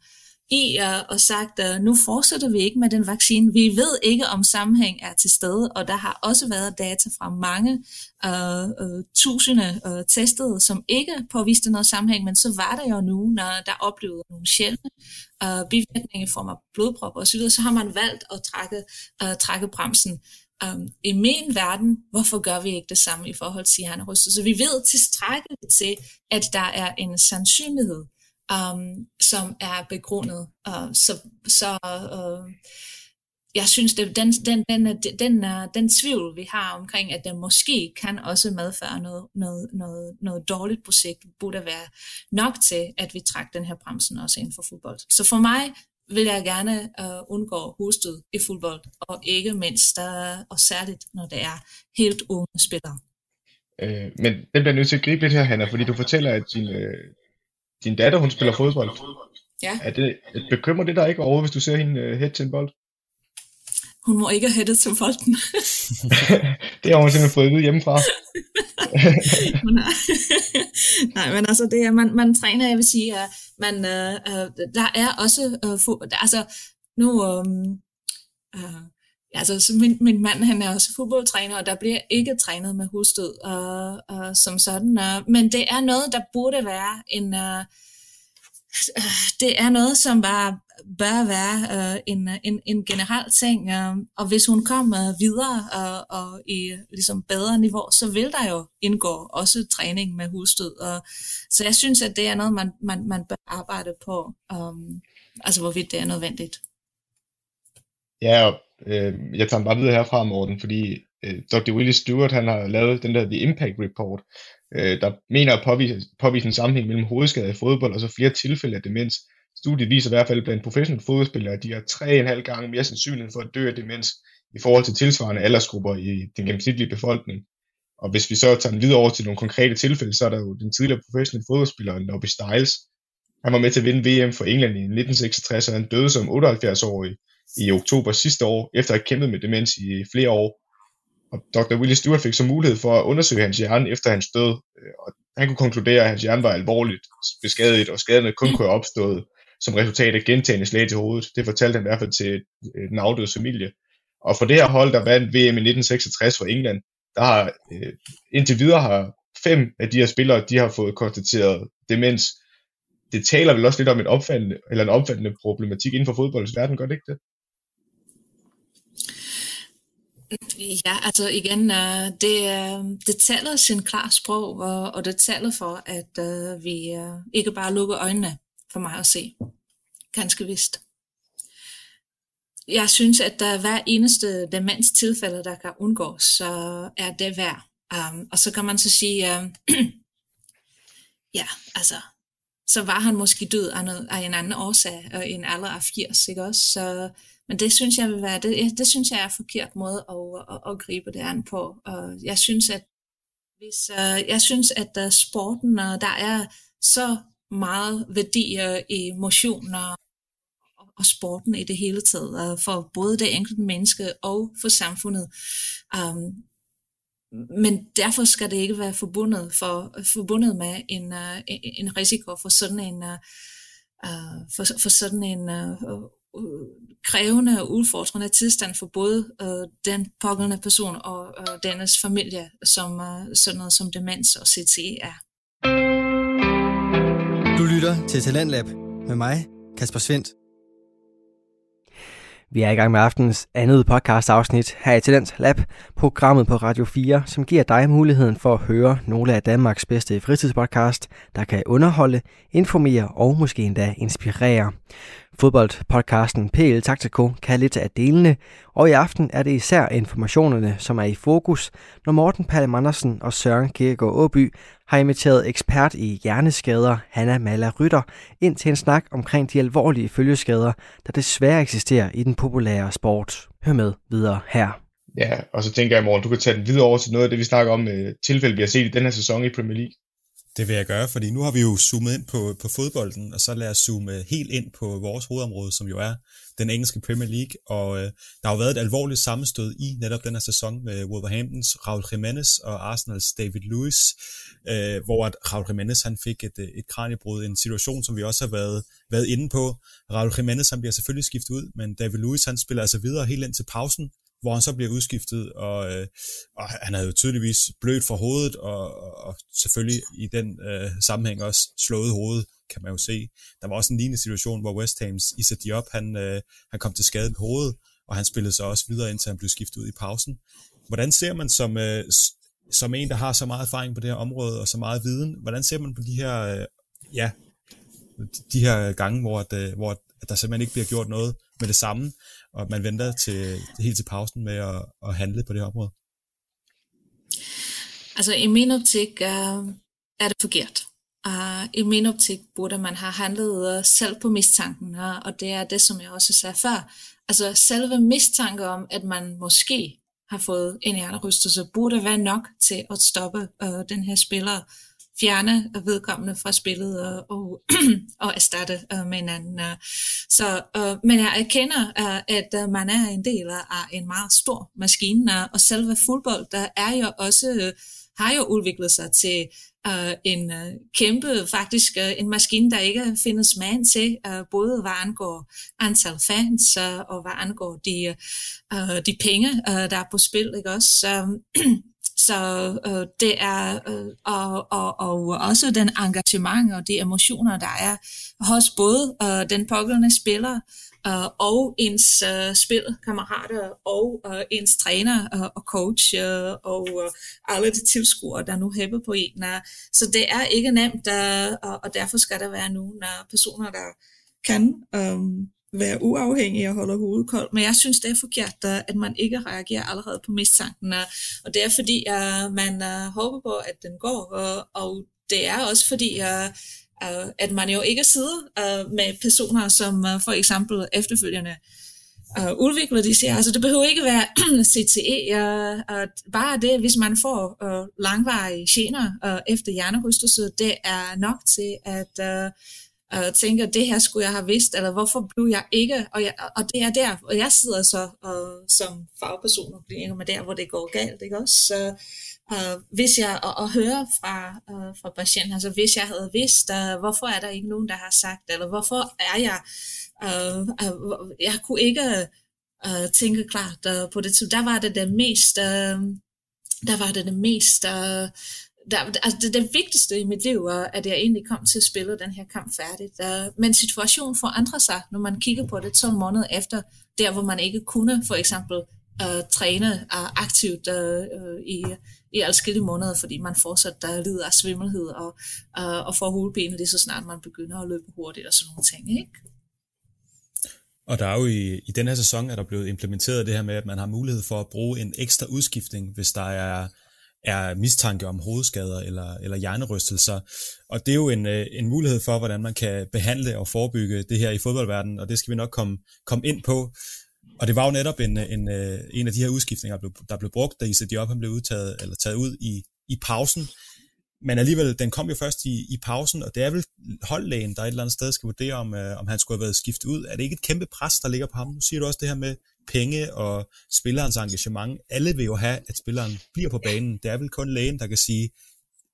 C: i uh, og sagt, at nu fortsætter vi ikke med den vaccine. Vi ved ikke, om sammenhæng er til stede, og der har også været data fra mange uh, uh, tusinde uh, testede, som ikke påviste noget sammenhæng, men så var der jo nu, når der oplevede nogle sjældne uh, bivirkninger i form af blodprop osv., så, har man valgt at trække, uh, trække bremsen. Um, I min verden, hvorfor gør vi ikke det samme i forhold til hjernerystet? Så vi ved tilstrækkeligt til, at der er en sandsynlighed, um, som er begrundet. Uh, så så uh, jeg synes, det, den, den, den, den, den, den tvivl, vi har omkring, at den måske kan også medføre noget, noget, noget, noget dårligt projekt, burde være nok til, at vi trækker den her bremsen også inden for fodbold. Så for mig vil jeg gerne uh, undgå hostet i fodbold, og ikke mindst, uh, og særligt når det er helt unge spillere.
B: Øh, men den bliver nødt til at gribe lidt her, Hanna, fordi du fortæller, at din, øh, din datter, hun spiller fodbold.
C: Ja.
B: Er det, bekymrer det dig ikke over, hvis du ser hende øh, hætte til en bold?
C: Hun må ikke hætte til bolden.
B: det har hun simpelthen fået vide hjemmefra.
C: Nej, men altså, det er, man, man træner, jeg vil sige, at man, uh, uh, der er også, uh, for, altså, nu, um, uh, altså, min, min mand, han er også fodboldtræner, og der bliver ikke trænet med hustød og, og som sådan, Og, men det er noget, der burde være en, uh, det er noget, som bare bør være uh, en, en, en generel ting, uh, og hvis hun kommer videre uh, og i ligesom bedre niveau, så vil der jo indgå også træning med husstød. Og, så jeg synes, at det er noget, man, man, man bør arbejde på, um, altså hvorvidt det er nødvendigt.
B: Ja, og, øh, jeg tager bare videre herfra, Morten, fordi øh, Dr. Willie Stewart, han har lavet den der The Impact Report, øh, der mener at påvise, påvise en sammenhæng mellem hovedskade i fodbold og så flere tilfælde af demens. Studiet viser i hvert fald blandt professionelle fodboldspillere, at de har 3,5 gange mere sandsynlighed for at dø af demens i forhold til tilsvarende aldersgrupper i den gennemsnitlige befolkning. Og hvis vi så tager den videre over til nogle konkrete tilfælde, så er der jo den tidligere professionelle fodboldspiller Nobby Stiles. Han var med til at vinde VM for England i 1966, og han døde som 78-årig i oktober sidste år, efter at have kæmpet med demens i flere år. Og Dr. Willie Stewart fik så mulighed for at undersøge hans hjerne efter hans død, øh, og han kunne konkludere, at hans hjerne var alvorligt beskadiget, og skaderne kun kunne have opstået som resultat af gentagende slag til hovedet. Det fortalte han i hvert fald til øh, den afdøde familie. Og for det her hold, der vandt VM i 1966 for England, der har øh, indtil videre har fem af de her spillere, de har fået konstateret demens. Det taler vel også lidt om en opfattende, eller en opfattende problematik inden for fodboldens verden, gør det ikke det?
C: Ja, altså igen, øh, det, øh, det taler sin klar sprog, og, og det taler for, at uh, vi uh, ikke bare lukker øjnene for mig at se. Ganske vist. Jeg synes, at der hver eneste demenstilfælde, der kan undgås, så er det værd. Um, og så kan man så sige, ja, altså, så var han måske død af, noget, af en anden årsag, og en alder af 80, ikke også? Så, men det synes jeg vil være, det, det synes jeg er en forkert måde at, at, at gribe det an på. Og jeg synes, at hvis, uh, jeg synes, at uh, sporten, uh, der er så meget værdier øh, i motion og, og sporten i det hele taget, for både det enkelte menneske og for samfundet. Um, men derfor skal det ikke være forbundet, for, forbundet med en, uh, en risiko for sådan en, uh, for, for sådan en uh, krævende og udfordrende tilstand for både uh, den pågældende person og uh, dennes familie, som uh, sådan noget som demens og CTE er.
A: Du lytter til Talentlab med mig, Kasper Svendt. Vi er i gang med aftens andet podcast afsnit her i Talent Lab, programmet på Radio 4, som giver dig muligheden for at høre nogle af Danmarks bedste fritidspodcast, der kan underholde, informere og måske endda inspirere. Fodboldpodcasten PL Taktiko kan lidt af delene, og i aften er det især informationerne, som er i fokus, når Morten Palm Andersen og Søren Kierkegaard Åby har inviteret ekspert i hjerneskader, Hanna Mala Rytter, ind til en snak omkring de alvorlige følgeskader, der desværre eksisterer i den populære sport. Hør med videre her.
B: Ja, og så tænker jeg, morgen, du kan tage den videre over til noget af det, vi snakker om øh, tilfælde, vi har set i den her sæson i Premier League.
D: Det vil jeg gøre, fordi nu har vi jo zoomet ind på, på fodbolden, og så lad os zoome øh, helt ind på vores hovedområde, som jo er den engelske Premier League. Og øh, der har jo været et alvorligt sammenstød i netop den her sæson med Wolverhamptons Raul Jimenez og Arsenals David Lewis, øh, hvor at Raul Jimenez han fik et, øh, et kraniebrud, en situation, som vi også har været, været inde på. Raul Jimenez han bliver selvfølgelig skiftet ud, men David Lewis han spiller altså videre helt ind til pausen, hvor han så bliver udskiftet, og, øh, og han havde jo tydeligvis blødt for hovedet, og, og selvfølgelig i den øh, sammenhæng også slået hovedet, kan man jo se. Der var også en lignende situation, hvor West Ham's Issa Diop, han, øh, han kom til skade på hovedet, og han spillede så også videre, indtil han blev skiftet ud i pausen. Hvordan ser man som, øh, som en, der har så meget erfaring på det her område, og så meget viden, hvordan ser man på de her, øh, ja, de her gange, hvor, at, øh, hvor at der simpelthen ikke bliver gjort noget med det samme, og man venter til, helt til pausen med at, at handle på det her område?
C: Altså i min optik uh, er det forkert. Uh, I min optik burde man have handlet uh, selv på mistanken, uh, og det er det, som jeg også sagde før. Altså selve mistanke om, at man måske har fået en hjernerystelse, burde være nok til at stoppe uh, den her spiller fjerne vedkommende fra spillet og, og, og erstatte uh, med en anden. Uh. Så, uh, men jeg erkender, uh, at uh, man er en del af en meget stor maskine, uh, og selve fodbold, der er jo også, uh, har jo udviklet sig til uh, en uh, kæmpe, faktisk uh, en maskine, der ikke findes man til, uh, både hvad angår antal fans uh, og hvad angår de, uh, de penge, uh, der er på spil. Ikke også? Uh, Så øh, det er, øh, og, og, og også den engagement og de emotioner, der er hos både øh, den pågældende spiller øh, og ens øh, spilkammerater og øh, ens træner øh, og coach øh, og øh, alle de tilskuere, der nu hæpper på en. Øh, så det er ikke nemt, øh, og derfor skal der være nogle øh, personer, der kan øh, være uafhængig og holde hovedet koldt. Men jeg synes, det er forkert, at man ikke reagerer allerede på mistanken. Og det er fordi, at man øh, håber på, at den går. Og det er også fordi, øh, at man jo ikke sidder med personer, som for eksempel efterfølgende uh, udvikler de siger, altså det behøver ikke være CTE, uh, uh, bare det, hvis man får uh, langvarige gener uh, efter hjernerystelse, det er nok til, at uh, og tænker, det her skulle jeg have vidst, eller hvorfor blev jeg ikke, og, jeg, og det er der, og jeg sidder så og, som fagperson og bliver med der, hvor det går galt, ikke også? Så, uh, hvis jeg, og, og høre fra, uh, fra patienten, altså hvis jeg havde vidst, uh, hvorfor er der ikke nogen, der har sagt, eller hvorfor er jeg, uh, uh, jeg kunne ikke uh, tænke klart uh, på det, så der var det det mest, uh, der var det det mest uh, der, altså det, det vigtigste i mit liv var, at jeg egentlig kom til at spille den her kamp færdigt. Uh, men situationen forandrer sig, når man kigger på det 12 måneder efter, der hvor man ikke kunne for eksempel uh, træne uh, aktivt uh, i, i adskillige måneder, fordi man fortsat der lider af svimmelhed og, uh, og får hovedbenet lige så snart man begynder at løbe hurtigt og sådan nogle ting. Ikke?
D: Og der er jo i, i den her sæson, er der blevet implementeret det her med, at man har mulighed for at bruge en ekstra udskiftning, hvis der er er mistanke om hovedskader eller, eller hjernerystelser. Og det er jo en, øh, en mulighed for, hvordan man kan behandle og forebygge det her i fodboldverdenen, og det skal vi nok komme, komme ind på. Og det var jo netop en, en, øh, en af de her udskiftninger, der blev, der blev brugt, da Issa Diop blev udtaget, eller taget ud i, i pausen. Men alligevel, den kom jo først i, i pausen, og det er vel holdlægen, der et eller andet sted skal vurdere, om, øh, om han skulle have været skiftet ud. Er det ikke et kæmpe pres, der ligger på ham? Nu siger du også det her med penge og spillerens engagement. Alle vil jo have, at spilleren bliver på banen. Det er vel kun lægen, der kan sige,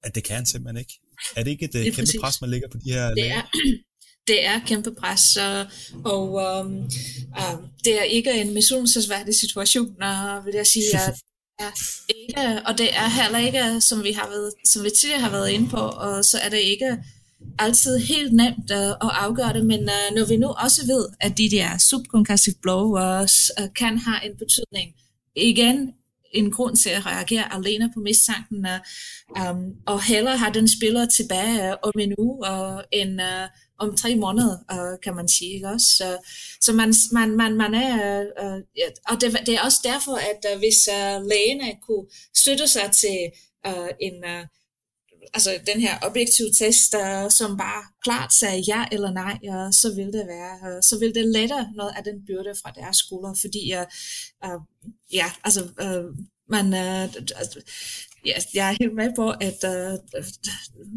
D: at det kan han simpelthen ikke. Er det ikke et det kæmpe præcis. pres, man lægger på de her
C: det er, det er kæmpe pres, og um, uh, det er ikke en misundelsesværdig situation, uh, vil jeg sige. At er ikke, og det er heller ikke, som vi, har været, som vi tidligere har været inde på, og så er det ikke altid helt nemt uh, at afgøre det, men uh, når vi nu også ved, at de der subconcussive blowers uh, kan have en betydning, igen en grund til at reagere alene på mistanken, uh, um, og hellere have den spiller tilbage uh, om en uge, uh, end uh, om tre måneder, uh, kan man sige. Ikke også? Så, så man, man, man, man er, uh, og det, det er også derfor, at uh, hvis uh, lægerne kunne støtte sig til uh, en, uh, altså den her objektive test, uh, som bare klart sagde ja eller nej, uh, så vil det være, uh, så vil det lette noget af den byrde fra deres skoler, fordi uh, uh, ja, altså uh, man, uh, ja, jeg er helt med på, at uh,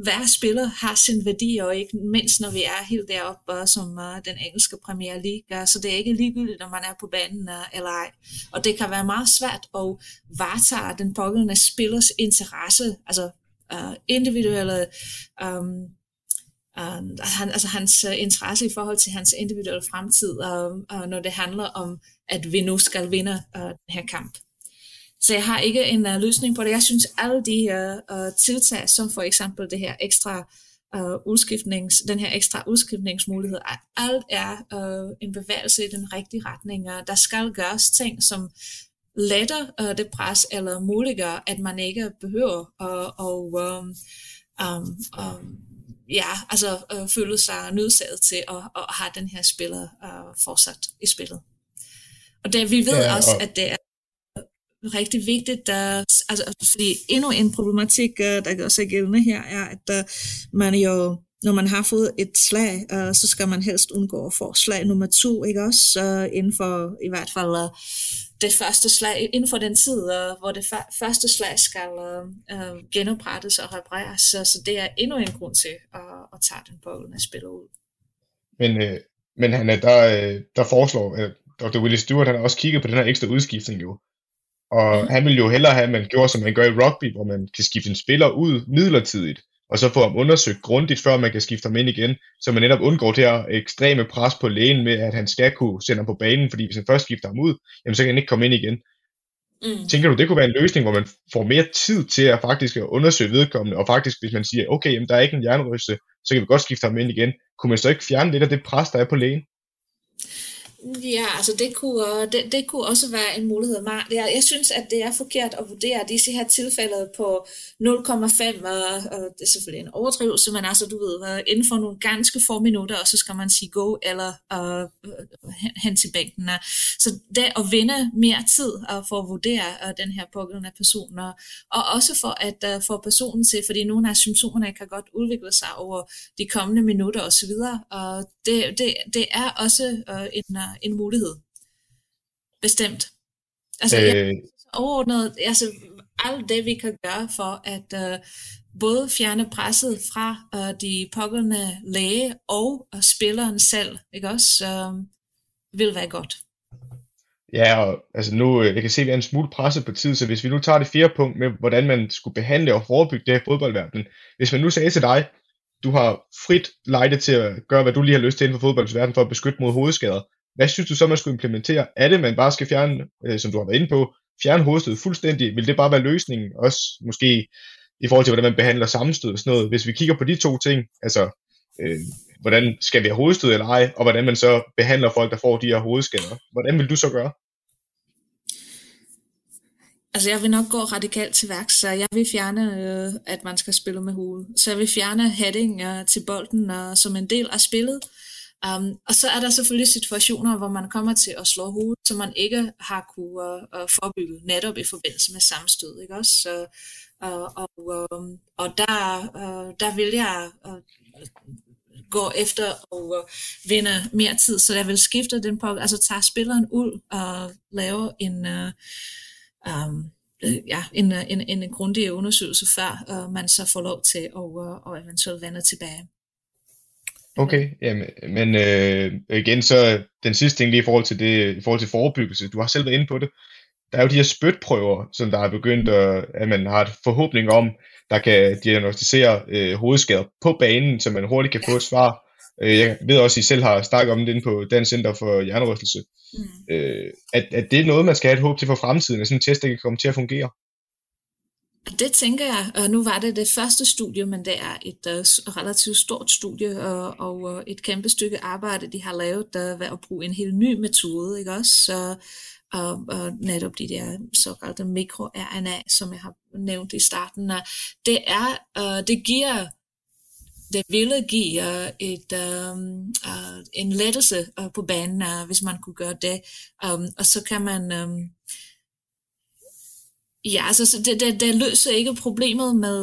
C: hver spiller har sin værdi, og ikke mindst når vi er helt deroppe uh, som uh, den engelske Premier League, uh, så det er ikke ligegyldigt, når man er på banen uh, eller ej. Og det kan være meget svært at varetage den pågældende spillers interesse, altså uh, individuelle um, uh, han, altså hans øh, interesse i forhold til hans individuelle fremtid, uh, uh, når det handler om, at vi nu skal vinde uh, den her kamp. Så jeg har ikke en uh, løsning på det. Jeg synes, alle de her uh, tiltag, som for eksempel det her ekstra uh, udskiftnings, den her ekstra udskiftningsmulighed, at alt er uh, en bevægelse i den rigtige retning. Uh, der skal gøres ting, som letter uh, det pres, eller muliggør, at man ikke behøver at uh, um, um, um, ja, altså uh, føle sig nødsaget til at, at have den her spiller uh, fortsat i spillet. Og det, vi ved ja, også, og... at det er rigtig vigtigt, der, altså, fordi endnu en problematik, øh, der gør sig gældende her, er, at uh, man jo, når man har fået et slag, uh, så skal man helst undgå at få slag nummer to, ikke også? Uh, inden for i hvert fald uh, det første slag, inden for den tid, uh, hvor det første slag skal uh, genoprettes og repareres. Så, så det er endnu en grund til uh, at tage den pågældende spiller ud.
B: Men, uh, men han er der, der foreslår, uh, Dr. Willie Stewart, han har også kigget på den her ekstra udskiftning jo. Og mm. han vil jo hellere have, at man gjorde, som man gør i rugby, hvor man kan skifte en spiller ud midlertidigt, og så få ham undersøgt grundigt, før man kan skifte ham ind igen, så man netop undgår det her ekstreme pres på lægen med, at han skal kunne sende ham på banen, fordi hvis han først skifter ham ud, jamen så kan han ikke komme ind igen. Mm. Tænker du, det kunne være en løsning, hvor man får mere tid til at faktisk undersøge vedkommende, og faktisk hvis man siger, okay, jamen, der er ikke en jernryste, så kan vi godt skifte ham ind igen. Kunne man så ikke fjerne lidt af det pres, der er på lægen?
C: Ja, altså det kunne, øh, det, det kunne også være en mulighed. Jeg, jeg synes, at det er forkert at vurdere disse her tilfælde på 0,5, og, og det er selvfølgelig en overdrivelse, men altså du ved, øh, inden for nogle ganske få minutter, og så skal man sige go eller øh, øh hen til bænken. Så det at vinde mere tid uh, for at vurdere øh, den her pågældende person, og, og også for at øh, få personen til, fordi nogle af symptomerne kan godt udvikle sig over de kommende minutter osv., og det, det, det er også uh, en en mulighed. Bestemt. Altså, øh... jeg, overordnet, altså, alt det vi kan gøre for at uh, både fjerne presset fra uh, de pågældende læge og uh, spilleren selv, ikke også, uh, vil være godt.
B: Ja, og altså nu, jeg kan se, at vi er en smule presset på tid, så hvis vi nu tager det fjerde punkt med, hvordan man skulle behandle og forebygge det her fodboldverden. Hvis man nu sagde til dig, du har frit lejde til at gøre, hvad du lige har lyst til inden for fodboldens verden for at beskytte mod hovedskader. Hvad synes du så, man skulle implementere? Er det, man bare skal fjerne, øh, som du har været inde på, fjerne hovedstød fuldstændig? Vil det bare være løsningen? Også måske i forhold til, hvordan man behandler sammenstød og sådan noget. Hvis vi kigger på de to ting, altså øh, hvordan skal vi have hovedstød eller ej, og hvordan man så behandler folk, der får de her hovedskader. Hvordan vil du så gøre?
C: Altså jeg vil nok gå radikalt til værks, så jeg vil fjerne, øh, at man skal spille med hovedet. Så jeg vil fjerne heading øh, til bolden og, som en del af spillet. Um, og så er der selvfølgelig situationer, hvor man kommer til at slå hovedet, som man ikke har kunne uh, forebygge netop i forbindelse med sammenstød. Ikke også? Så, uh, og, um, og der, uh, der vil jeg uh, gå efter og uh, vinde mere tid, så jeg vil skifte den på, altså tage spilleren ud og lave en, uh, um, ja, en, en, en, grundig undersøgelse, før uh, man så får lov til at uh, og eventuelt vende tilbage.
B: Okay, jamen, men øh, igen så den sidste ting lige i forhold til det, i forhold til forebyggelse, du har selv været inde på det. Der er jo de her spytprøver, som der er begyndt, at, at man har et forhåbning om, der kan diagnostisere øh, hovedskader på banen, så man hurtigt kan få et svar. Øh, jeg ved også, at I selv har snakket om det inde på Dansk Center for Hjernerystelse. Mm. Øh, at, at det er noget, man skal have et håb til for fremtiden, at sådan en test, der kan komme til at fungere.
C: Det tænker jeg, og nu var det det første studie, men det er et uh, relativt stort studie uh, og uh, et kæmpe stykke arbejde, de har lavet uh, ved at bruge en helt ny metode, ikke også? Så, uh, uh, netop de der såkaldte mikro-RNA, som jeg har nævnt i starten. Uh, det er, uh, det giver det ville give uh, et, um, uh, en lettelse uh, på banen, uh, hvis man kunne gøre det. Um, og så kan man um, Ja, altså det, det, det løser ikke problemet med,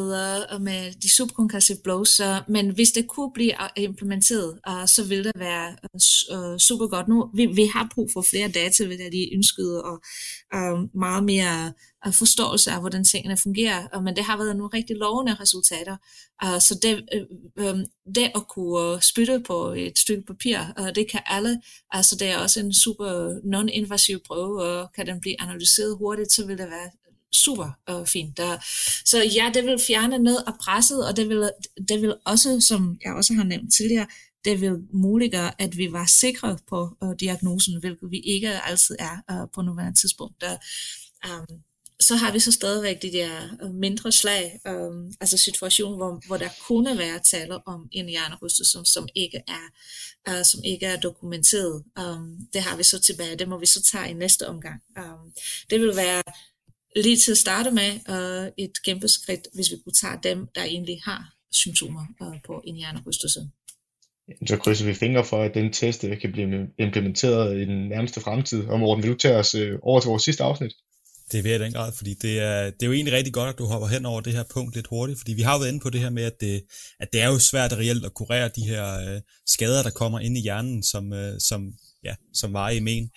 C: uh, med de subconcussive blows, uh, men hvis det kunne blive øh, implementeret, uh, så ville det være uh, super godt. Nu, vi, vi har brug for flere data, ved at de ønskede, og uh, meget mere uh, forståelse af, hvordan tingene fungerer, uh, men det har været nogle rigtig lovende resultater. Uh, så det, uh, um, det at kunne spytte på et stykke papir, uh, det kan alle. Altså det er også en super non-invasiv prøve, og kan den blive analyseret hurtigt, så vil det være super øh, fint. Der, så ja, det vil fjerne noget af presset, og det vil, det vil også, som jeg også har nævnt tidligere, det vil muliggøre, at vi var sikre på øh, diagnosen, hvilket vi ikke altid er øh, på nuværende tidspunkt. Der, um, så har vi så stadigvæk de der øh, mindre slag, um, altså situationer, hvor, hvor der kunne være tale om en hjernerystelse, som, som ikke er uh, som ikke er dokumenteret. Um, det har vi så tilbage, det må vi så tage i næste omgang. Um, det vil være lige til at starte med uh, et kæmpe skridt, hvis vi kunne tage dem, der egentlig har symptomer uh, på en hjernerystelse.
B: Så krydser vi fingre for, at den test kan blive implementeret i den nærmeste fremtid. Og Morten, vil du tage os uh, over til vores sidste afsnit?
D: Det vil jeg den grad, fordi det er, det er jo egentlig rigtig godt, at du hopper hen over det her punkt lidt hurtigt, fordi vi har jo været inde på det her med, at det, at det er jo svært reelt at kurere de her uh, skader, der kommer ind i hjernen, som, uh, som, ja, som var i men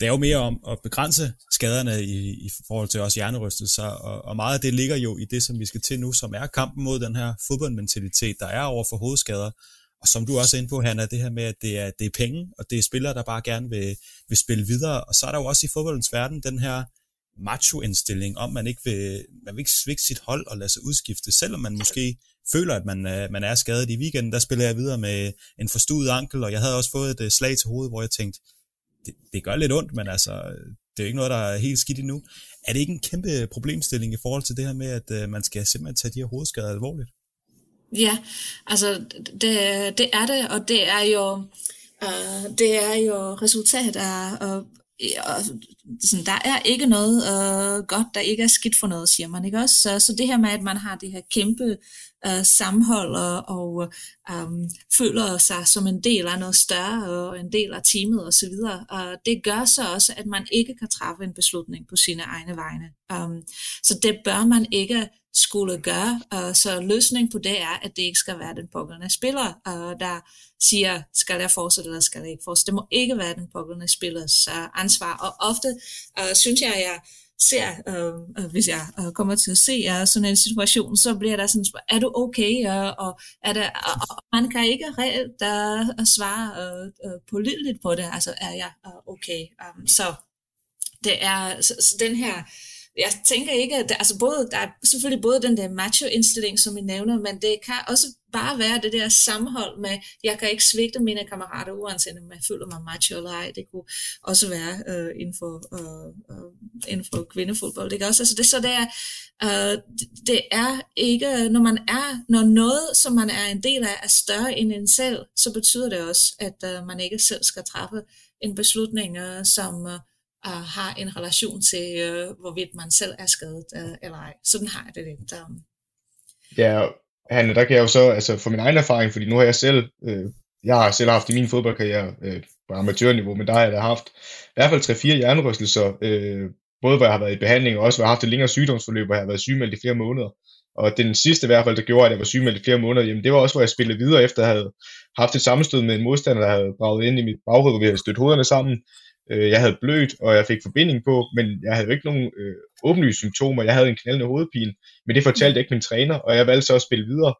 D: det er jo mere om at begrænse skaderne i, i forhold til også hjernerystelser, og, og meget af det ligger jo i det, som vi skal til nu, som er kampen mod den her fodboldmentalitet, der er over for hovedskader, og som du også er inde på, Hanna, det her med, at det er, det er penge, og det er spillere, der bare gerne vil, vil spille videre, og så er der jo også i fodboldens verden den her macho-indstilling om, man ikke vil, man vil ikke svigte sit hold og lade sig udskifte, selvom man måske føler, at man, øh, man er skadet. I weekenden. Der spiller jeg videre med en forstuet ankel, og jeg havde også fået et øh, slag til hovedet, hvor jeg tænkte, det, det gør lidt ondt, men altså, det er jo ikke noget, der er helt skidt endnu. Er det ikke en kæmpe problemstilling i forhold til det her med, at øh, man skal simpelthen tage de her hovedskader alvorligt?
C: Ja, altså det, det er det, og det er jo, øh, det er jo resultat af, og, og sådan, der er ikke noget øh, godt, der ikke er skidt for noget, siger man, ikke også? Så, så det her med, at man har det her kæmpe øh, sammenhold og, og um, føler sig som en del af noget større og en del af teamet osv., Og det gør så også, at man ikke kan træffe en beslutning på sine egne vegne. Um, så det bør man ikke skulle gøre. Uh, så løsningen på det er, at det ikke skal være den pågældende spiller, uh, der siger, skal jeg fortsætte eller skal jeg ikke fortsætte. Det må ikke være den pågældende spillers uh, ansvar. Og ofte uh, synes jeg, at jeg ser, øh, øh, hvis jeg øh, kommer til at se jer sådan en situation, så bliver der sådan, er du okay? Og, og, er der, og, og man kan ikke reelt uh, svare øh, uh, pålideligt på det, altså er jeg øh, okay? Um, så det er så, så den her jeg tænker ikke, at der, altså både, der er selvfølgelig både den der macho-indstilling, som I nævner, men det kan også bare være det der sammenhold med, jeg kan ikke svigte mine kammerater, uanset om jeg føler mig macho eller ej. Det kunne også være øh, inden, for, øh, øh, inden for kvindefodbold. Det, kan også, altså det, så det er, øh, det er ikke, når man er, når noget, som man er en del af, er større end en selv, så betyder det også, at øh, man ikke selv skal træffe en beslutning, øh, som øh, uh, har en relation til, uh, hvorvidt man selv er skadet uh, eller ej. Sådan har jeg det lidt. Um.
B: Ja, Hanne, der kan jeg jo så, altså for min egen erfaring, fordi nu har jeg selv, øh, jeg har selv haft i min fodboldkarriere øh, på amatørniveau, men der har jeg da haft i hvert fald 3-4 hjernerystelser, øh, både hvor jeg har været i behandling, og også hvor jeg har haft et længere sygdomsforløb, hvor jeg har været sygemeldt i flere måneder. Og den sidste i hvert fald, der gjorde, at jeg var sygemeldt i flere måneder, jamen det var også, hvor jeg spillede videre, efter at jeg havde haft et sammenstød med en modstander, der havde braget ind i mit baghoved, hvor vi havde stødt hovederne sammen. Øh, jeg havde blødt, og jeg fik forbinding på, men jeg havde jo ikke nogen øh, åbenlyse symptomer. Jeg havde en knaldende hovedpine, men det fortalte ikke min træner, og jeg valgte så at spille videre.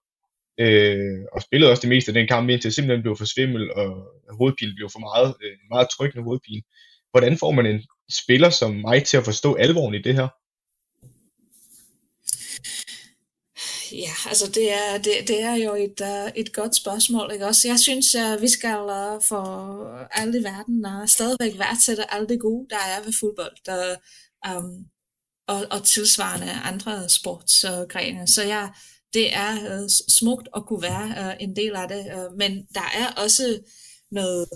B: Øh, og spillede også det meste af den kamp, indtil jeg simpelthen blev for svimmel, og hovedpinen blev for meget, øh, meget trykkende hovedpine. Hvordan får man en spiller som mig til at forstå alvoren i det her?
C: Ja, altså det er, det, det er jo et, uh, et godt spørgsmål, ikke også? Jeg synes, at vi skal uh, for alle i verden uh, stadigvæk værdsætte alt det gode, der er ved fodbold, der, um, og, og tilsvarende andre sportsgrene. Uh, så ja, det er uh, smukt at kunne være uh, en del af det, uh, men der er også noget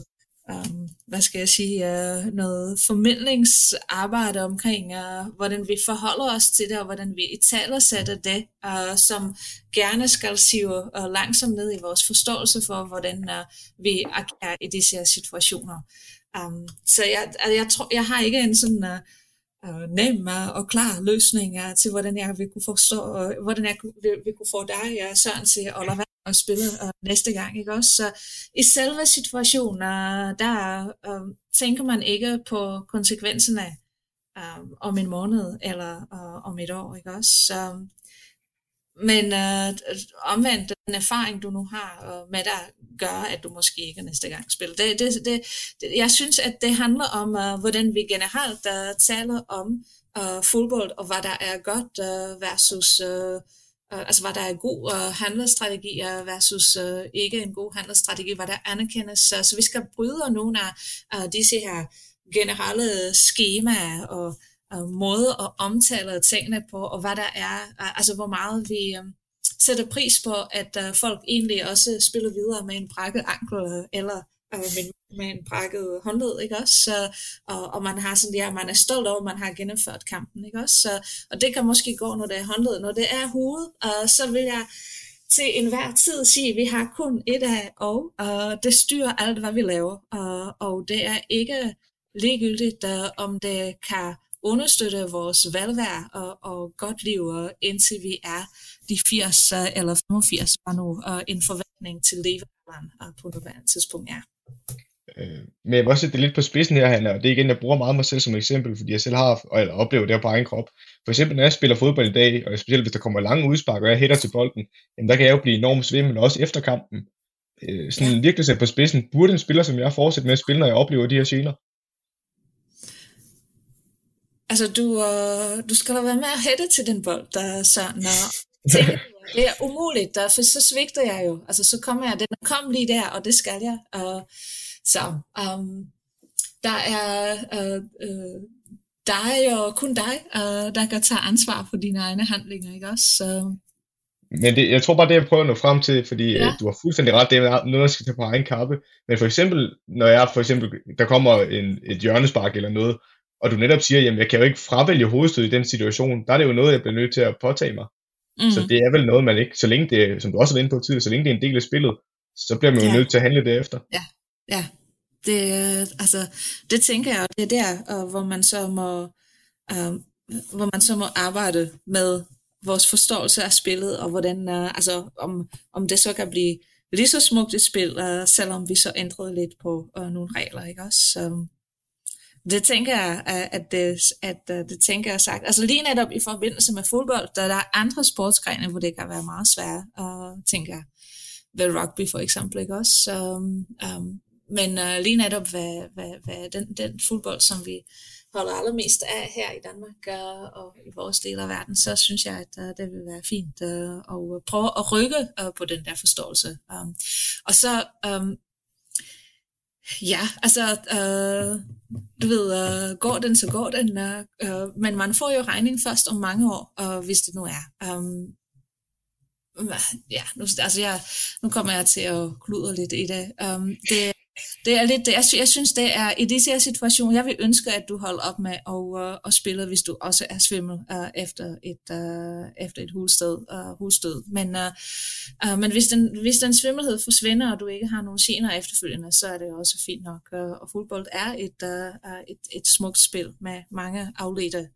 C: um, hvad skal jeg sige, uh, noget formidlingsarbejde omkring, uh, hvordan vi forholder os til det, og hvordan vi i taler sætter det, uh, som gerne skal sive uh, langsomt ned i vores forståelse for, hvordan uh, vi agerer i disse her situationer. Um, så jeg, altså jeg, tror, jeg har ikke en sådan uh, nemme og klare løsninger til, hvordan jeg vil kunne forstå, og hvordan jeg vil, vil kunne få dig, ja, Søren, til at lade være at spille uh, næste gang, ikke også? Så i selve situationer, der uh, tænker man ikke på konsekvenserne uh, øh, om en måned eller uh, om et år, ikke også? Så, men øh, omvendt, den erfaring, du nu har og med dig, gør, at du måske ikke næste gang spiller. Det, det, det, det, jeg synes, at det handler om, øh, hvordan vi generelt øh, taler om øh, fodbold, og hvad der er godt øh, versus... Øh, øh altså hvad der er god uh, handelsstrategi øh, versus uh, ikke en god handelsstrategi, hvad der anerkendes. Så, så vi skal bryde nogle af øh, disse her generelle skemaer og uh, måde at omtale tingene på, og hvad der er, altså hvor meget vi øh, sætter pris på, at uh, folk egentlig også spiller videre med en brækket ankel, eller med, med en brækket håndled, ikke også? Så, og, og man har sådan, ja, man er stolt over, at man har gennemført kampen, ikke også? Så, og det kan måske gå, når det er håndled. Når det er hoved, uh, så vil jeg til enhver tid sige, at vi har kun et af og, og det styrer alt, hvad vi laver. Og det er ikke ligegyldigt, uh, om det kan understøtte vores velvære og, og godt liv, indtil vi er de 80 eller 85, var nu uh, en forventning til levealderen på nuværende tidspunkt er.
B: Øh, men jeg vil også sætte det lidt på spidsen her, Hanna, og det er igen, jeg bruger meget mig selv som eksempel, fordi jeg selv har eller oplevet det her på egen krop. For eksempel, når jeg spiller fodbold i dag, og specielt hvis der kommer lange udspark, og jeg hætter til bolden, jamen der kan jeg jo blive enormt svimmel, også efter kampen. Øh, sådan virkelig sætte på spidsen, burde en spiller som jeg fortsætte med at spille, når jeg oplever de her scener?
C: Altså, du, uh, du skal da være med at hætte til den bold, der så, når tænker, det er umuligt, der, for så svigter jeg jo. Altså, så kommer jeg, den kom lige der, og det skal jeg. Uh, så um, der er uh, uh, dig og kun dig, uh, der kan tage ansvar for dine egne handlinger, ikke også? Så,
B: men det, jeg tror bare, det jeg prøver at nå frem til, fordi ja. du har fuldstændig ret, det er noget, der skal tage på egen kappe. Men for eksempel, når jeg for eksempel, der kommer en, et hjørnespark eller noget, og du netop siger, jamen jeg kan jo ikke fravælge hovedstød i den situation, der er det jo noget, jeg bliver nødt til at påtage mig. Mm. Så det er vel noget, man ikke, så længe det, som du også har været inde på tidligere, så længe det er en del af spillet, så bliver man jo ja. nødt til at handle derefter.
C: Ja, ja. Det, altså, det tænker jeg, det er der, hvor man så må, uh, hvor man så må arbejde med vores forståelse af spillet, og hvordan, uh, altså, om, om det så kan blive lige så smukt et spil, uh, selvom vi så ændrede lidt på uh, nogle regler, ikke også? Så, det tænker jeg, at det, at øh, det tænker jeg sagt. Altså lige netop i forbindelse med fodbold, der, der er andre sportsgrene, hvor det kan være meget svært, og tænker jeg. Ved rugby for eksempel, ikke også? Um, um, men uh, lige netop hvad, hvad, hvad den, den fodbold, som vi holder allermest af her i Danmark uh, og i vores del af verden, så synes jeg, at uh, det vil være fint uh, at prøve at rykke uh, på den der forståelse. Um, og så um, Ja, altså, øh, du ved, øh, går den, så går den. Øh, men man får jo regning først om mange år, øh, hvis det nu er. Um, ja, nu, altså jeg, nu kommer jeg til at kludre lidt i det. Um, det det er lidt, jeg, jeg synes, det er i disse her situationer, jeg vil ønske, at du holder op med at, uh, øh, at spille, hvis du også er svimmel uh, efter et, uh, efter et hulsted, uh, hulstød. Men, uh, uh, men hvis, den, hvis den svimmelhed forsvinder, og du ikke har nogen gener efterfølgende, så er det også fint nok. Uh, og fodbold er et, uh, et, et smukt spil med mange afledte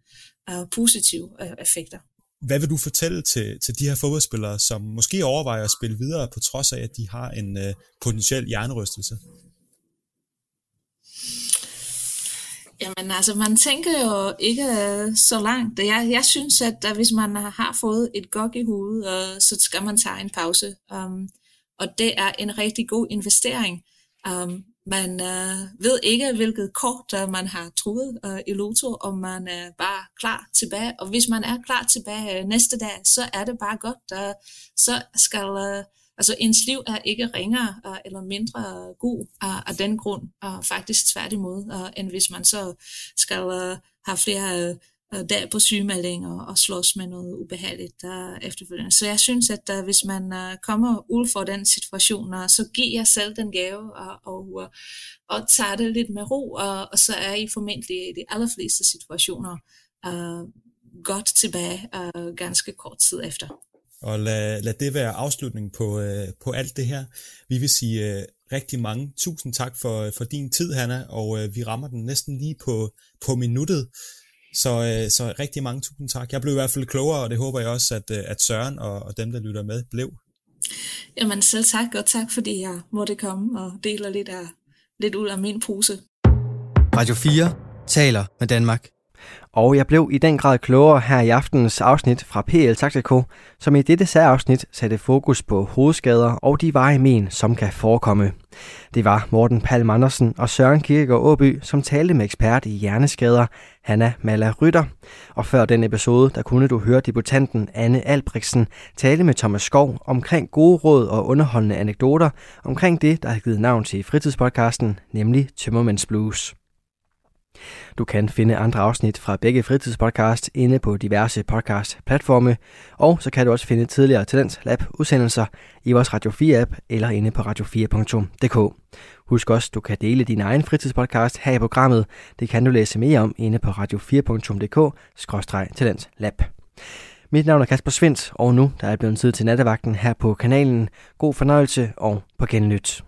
C: uh, positive uh, effekter.
D: Hvad vil du fortælle til, til de her fodboldspillere, som måske overvejer at spille videre, på trods af, at de har en uh, potentiel hjernerystelse?
C: Jamen altså, man tænker jo ikke øh, så langt. Jeg, jeg synes, at hvis man har fået et gok i hovedet, så skal man tage en pause. Um, og det er en rigtig god investering. Um, man uh, ved ikke, hvilket kort uh, man har truet uh, i Loto, om man er bare klar tilbage. Og hvis man er klar tilbage uh, næste dag, så er det bare godt. Uh, så skal... Uh, Altså ens liv er ikke ringere uh, eller mindre god uh, af den grund, uh, faktisk tværtimod, uh, end hvis man så skal uh, have flere uh, dage på sygemelding og, og slås med noget ubehageligt uh, efterfølgende. Så jeg synes, at uh, hvis man uh, kommer ud for den situation, uh, så giver jeg selv den gave uh, og, uh, og tager det lidt med ro, uh, og så er I formentlig i de allerfleste situationer uh, godt tilbage uh, ganske kort tid efter.
D: Og lad, lad det være afslutningen på, øh, på alt det her. Vi vil sige øh, rigtig mange tusind tak for, for din tid, Hanna, og øh, vi rammer den næsten lige på, på minuttet. Så, øh, så rigtig mange tusind tak. Jeg blev i hvert fald klogere, og det håber jeg også, at, øh, at Søren og, og dem, der lytter med, blev.
C: Jamen selv tak, og tak fordi jeg måtte komme og dele lidt, af, lidt ud af min pose.
A: Radio 4 taler med Danmark. Og jeg blev i den grad klogere her i aftenens afsnit fra PL Taxico, som i dette særafsnit satte fokus på hovedskader og de veje men, som kan forekomme. Det var Morten Palm Andersen og Søren Kirkegaard Åby, som talte med ekspert i hjerneskader, Hanna Malla Rytter. Og før den episode, der kunne du høre debutanten Anne Albrechtsen tale med Thomas Skov omkring gode råd og underholdende anekdoter omkring det, der har givet navn til fritidspodcasten, nemlig Tømmermænds Blues. Du kan finde andre afsnit fra begge fritidspodcast inde på diverse podcast-platforme, og så kan du også finde tidligere Talents Lab udsendelser i vores Radio 4-app eller inde på radio4.dk. Husk også, du kan dele din egen fritidspodcast her i programmet. Det kan du læse mere om inde på radio4.dk-talents lab. Mit navn er Kasper Svendt, og nu der er blevet tid til nattevagten her på kanalen. God fornøjelse og på genlyt.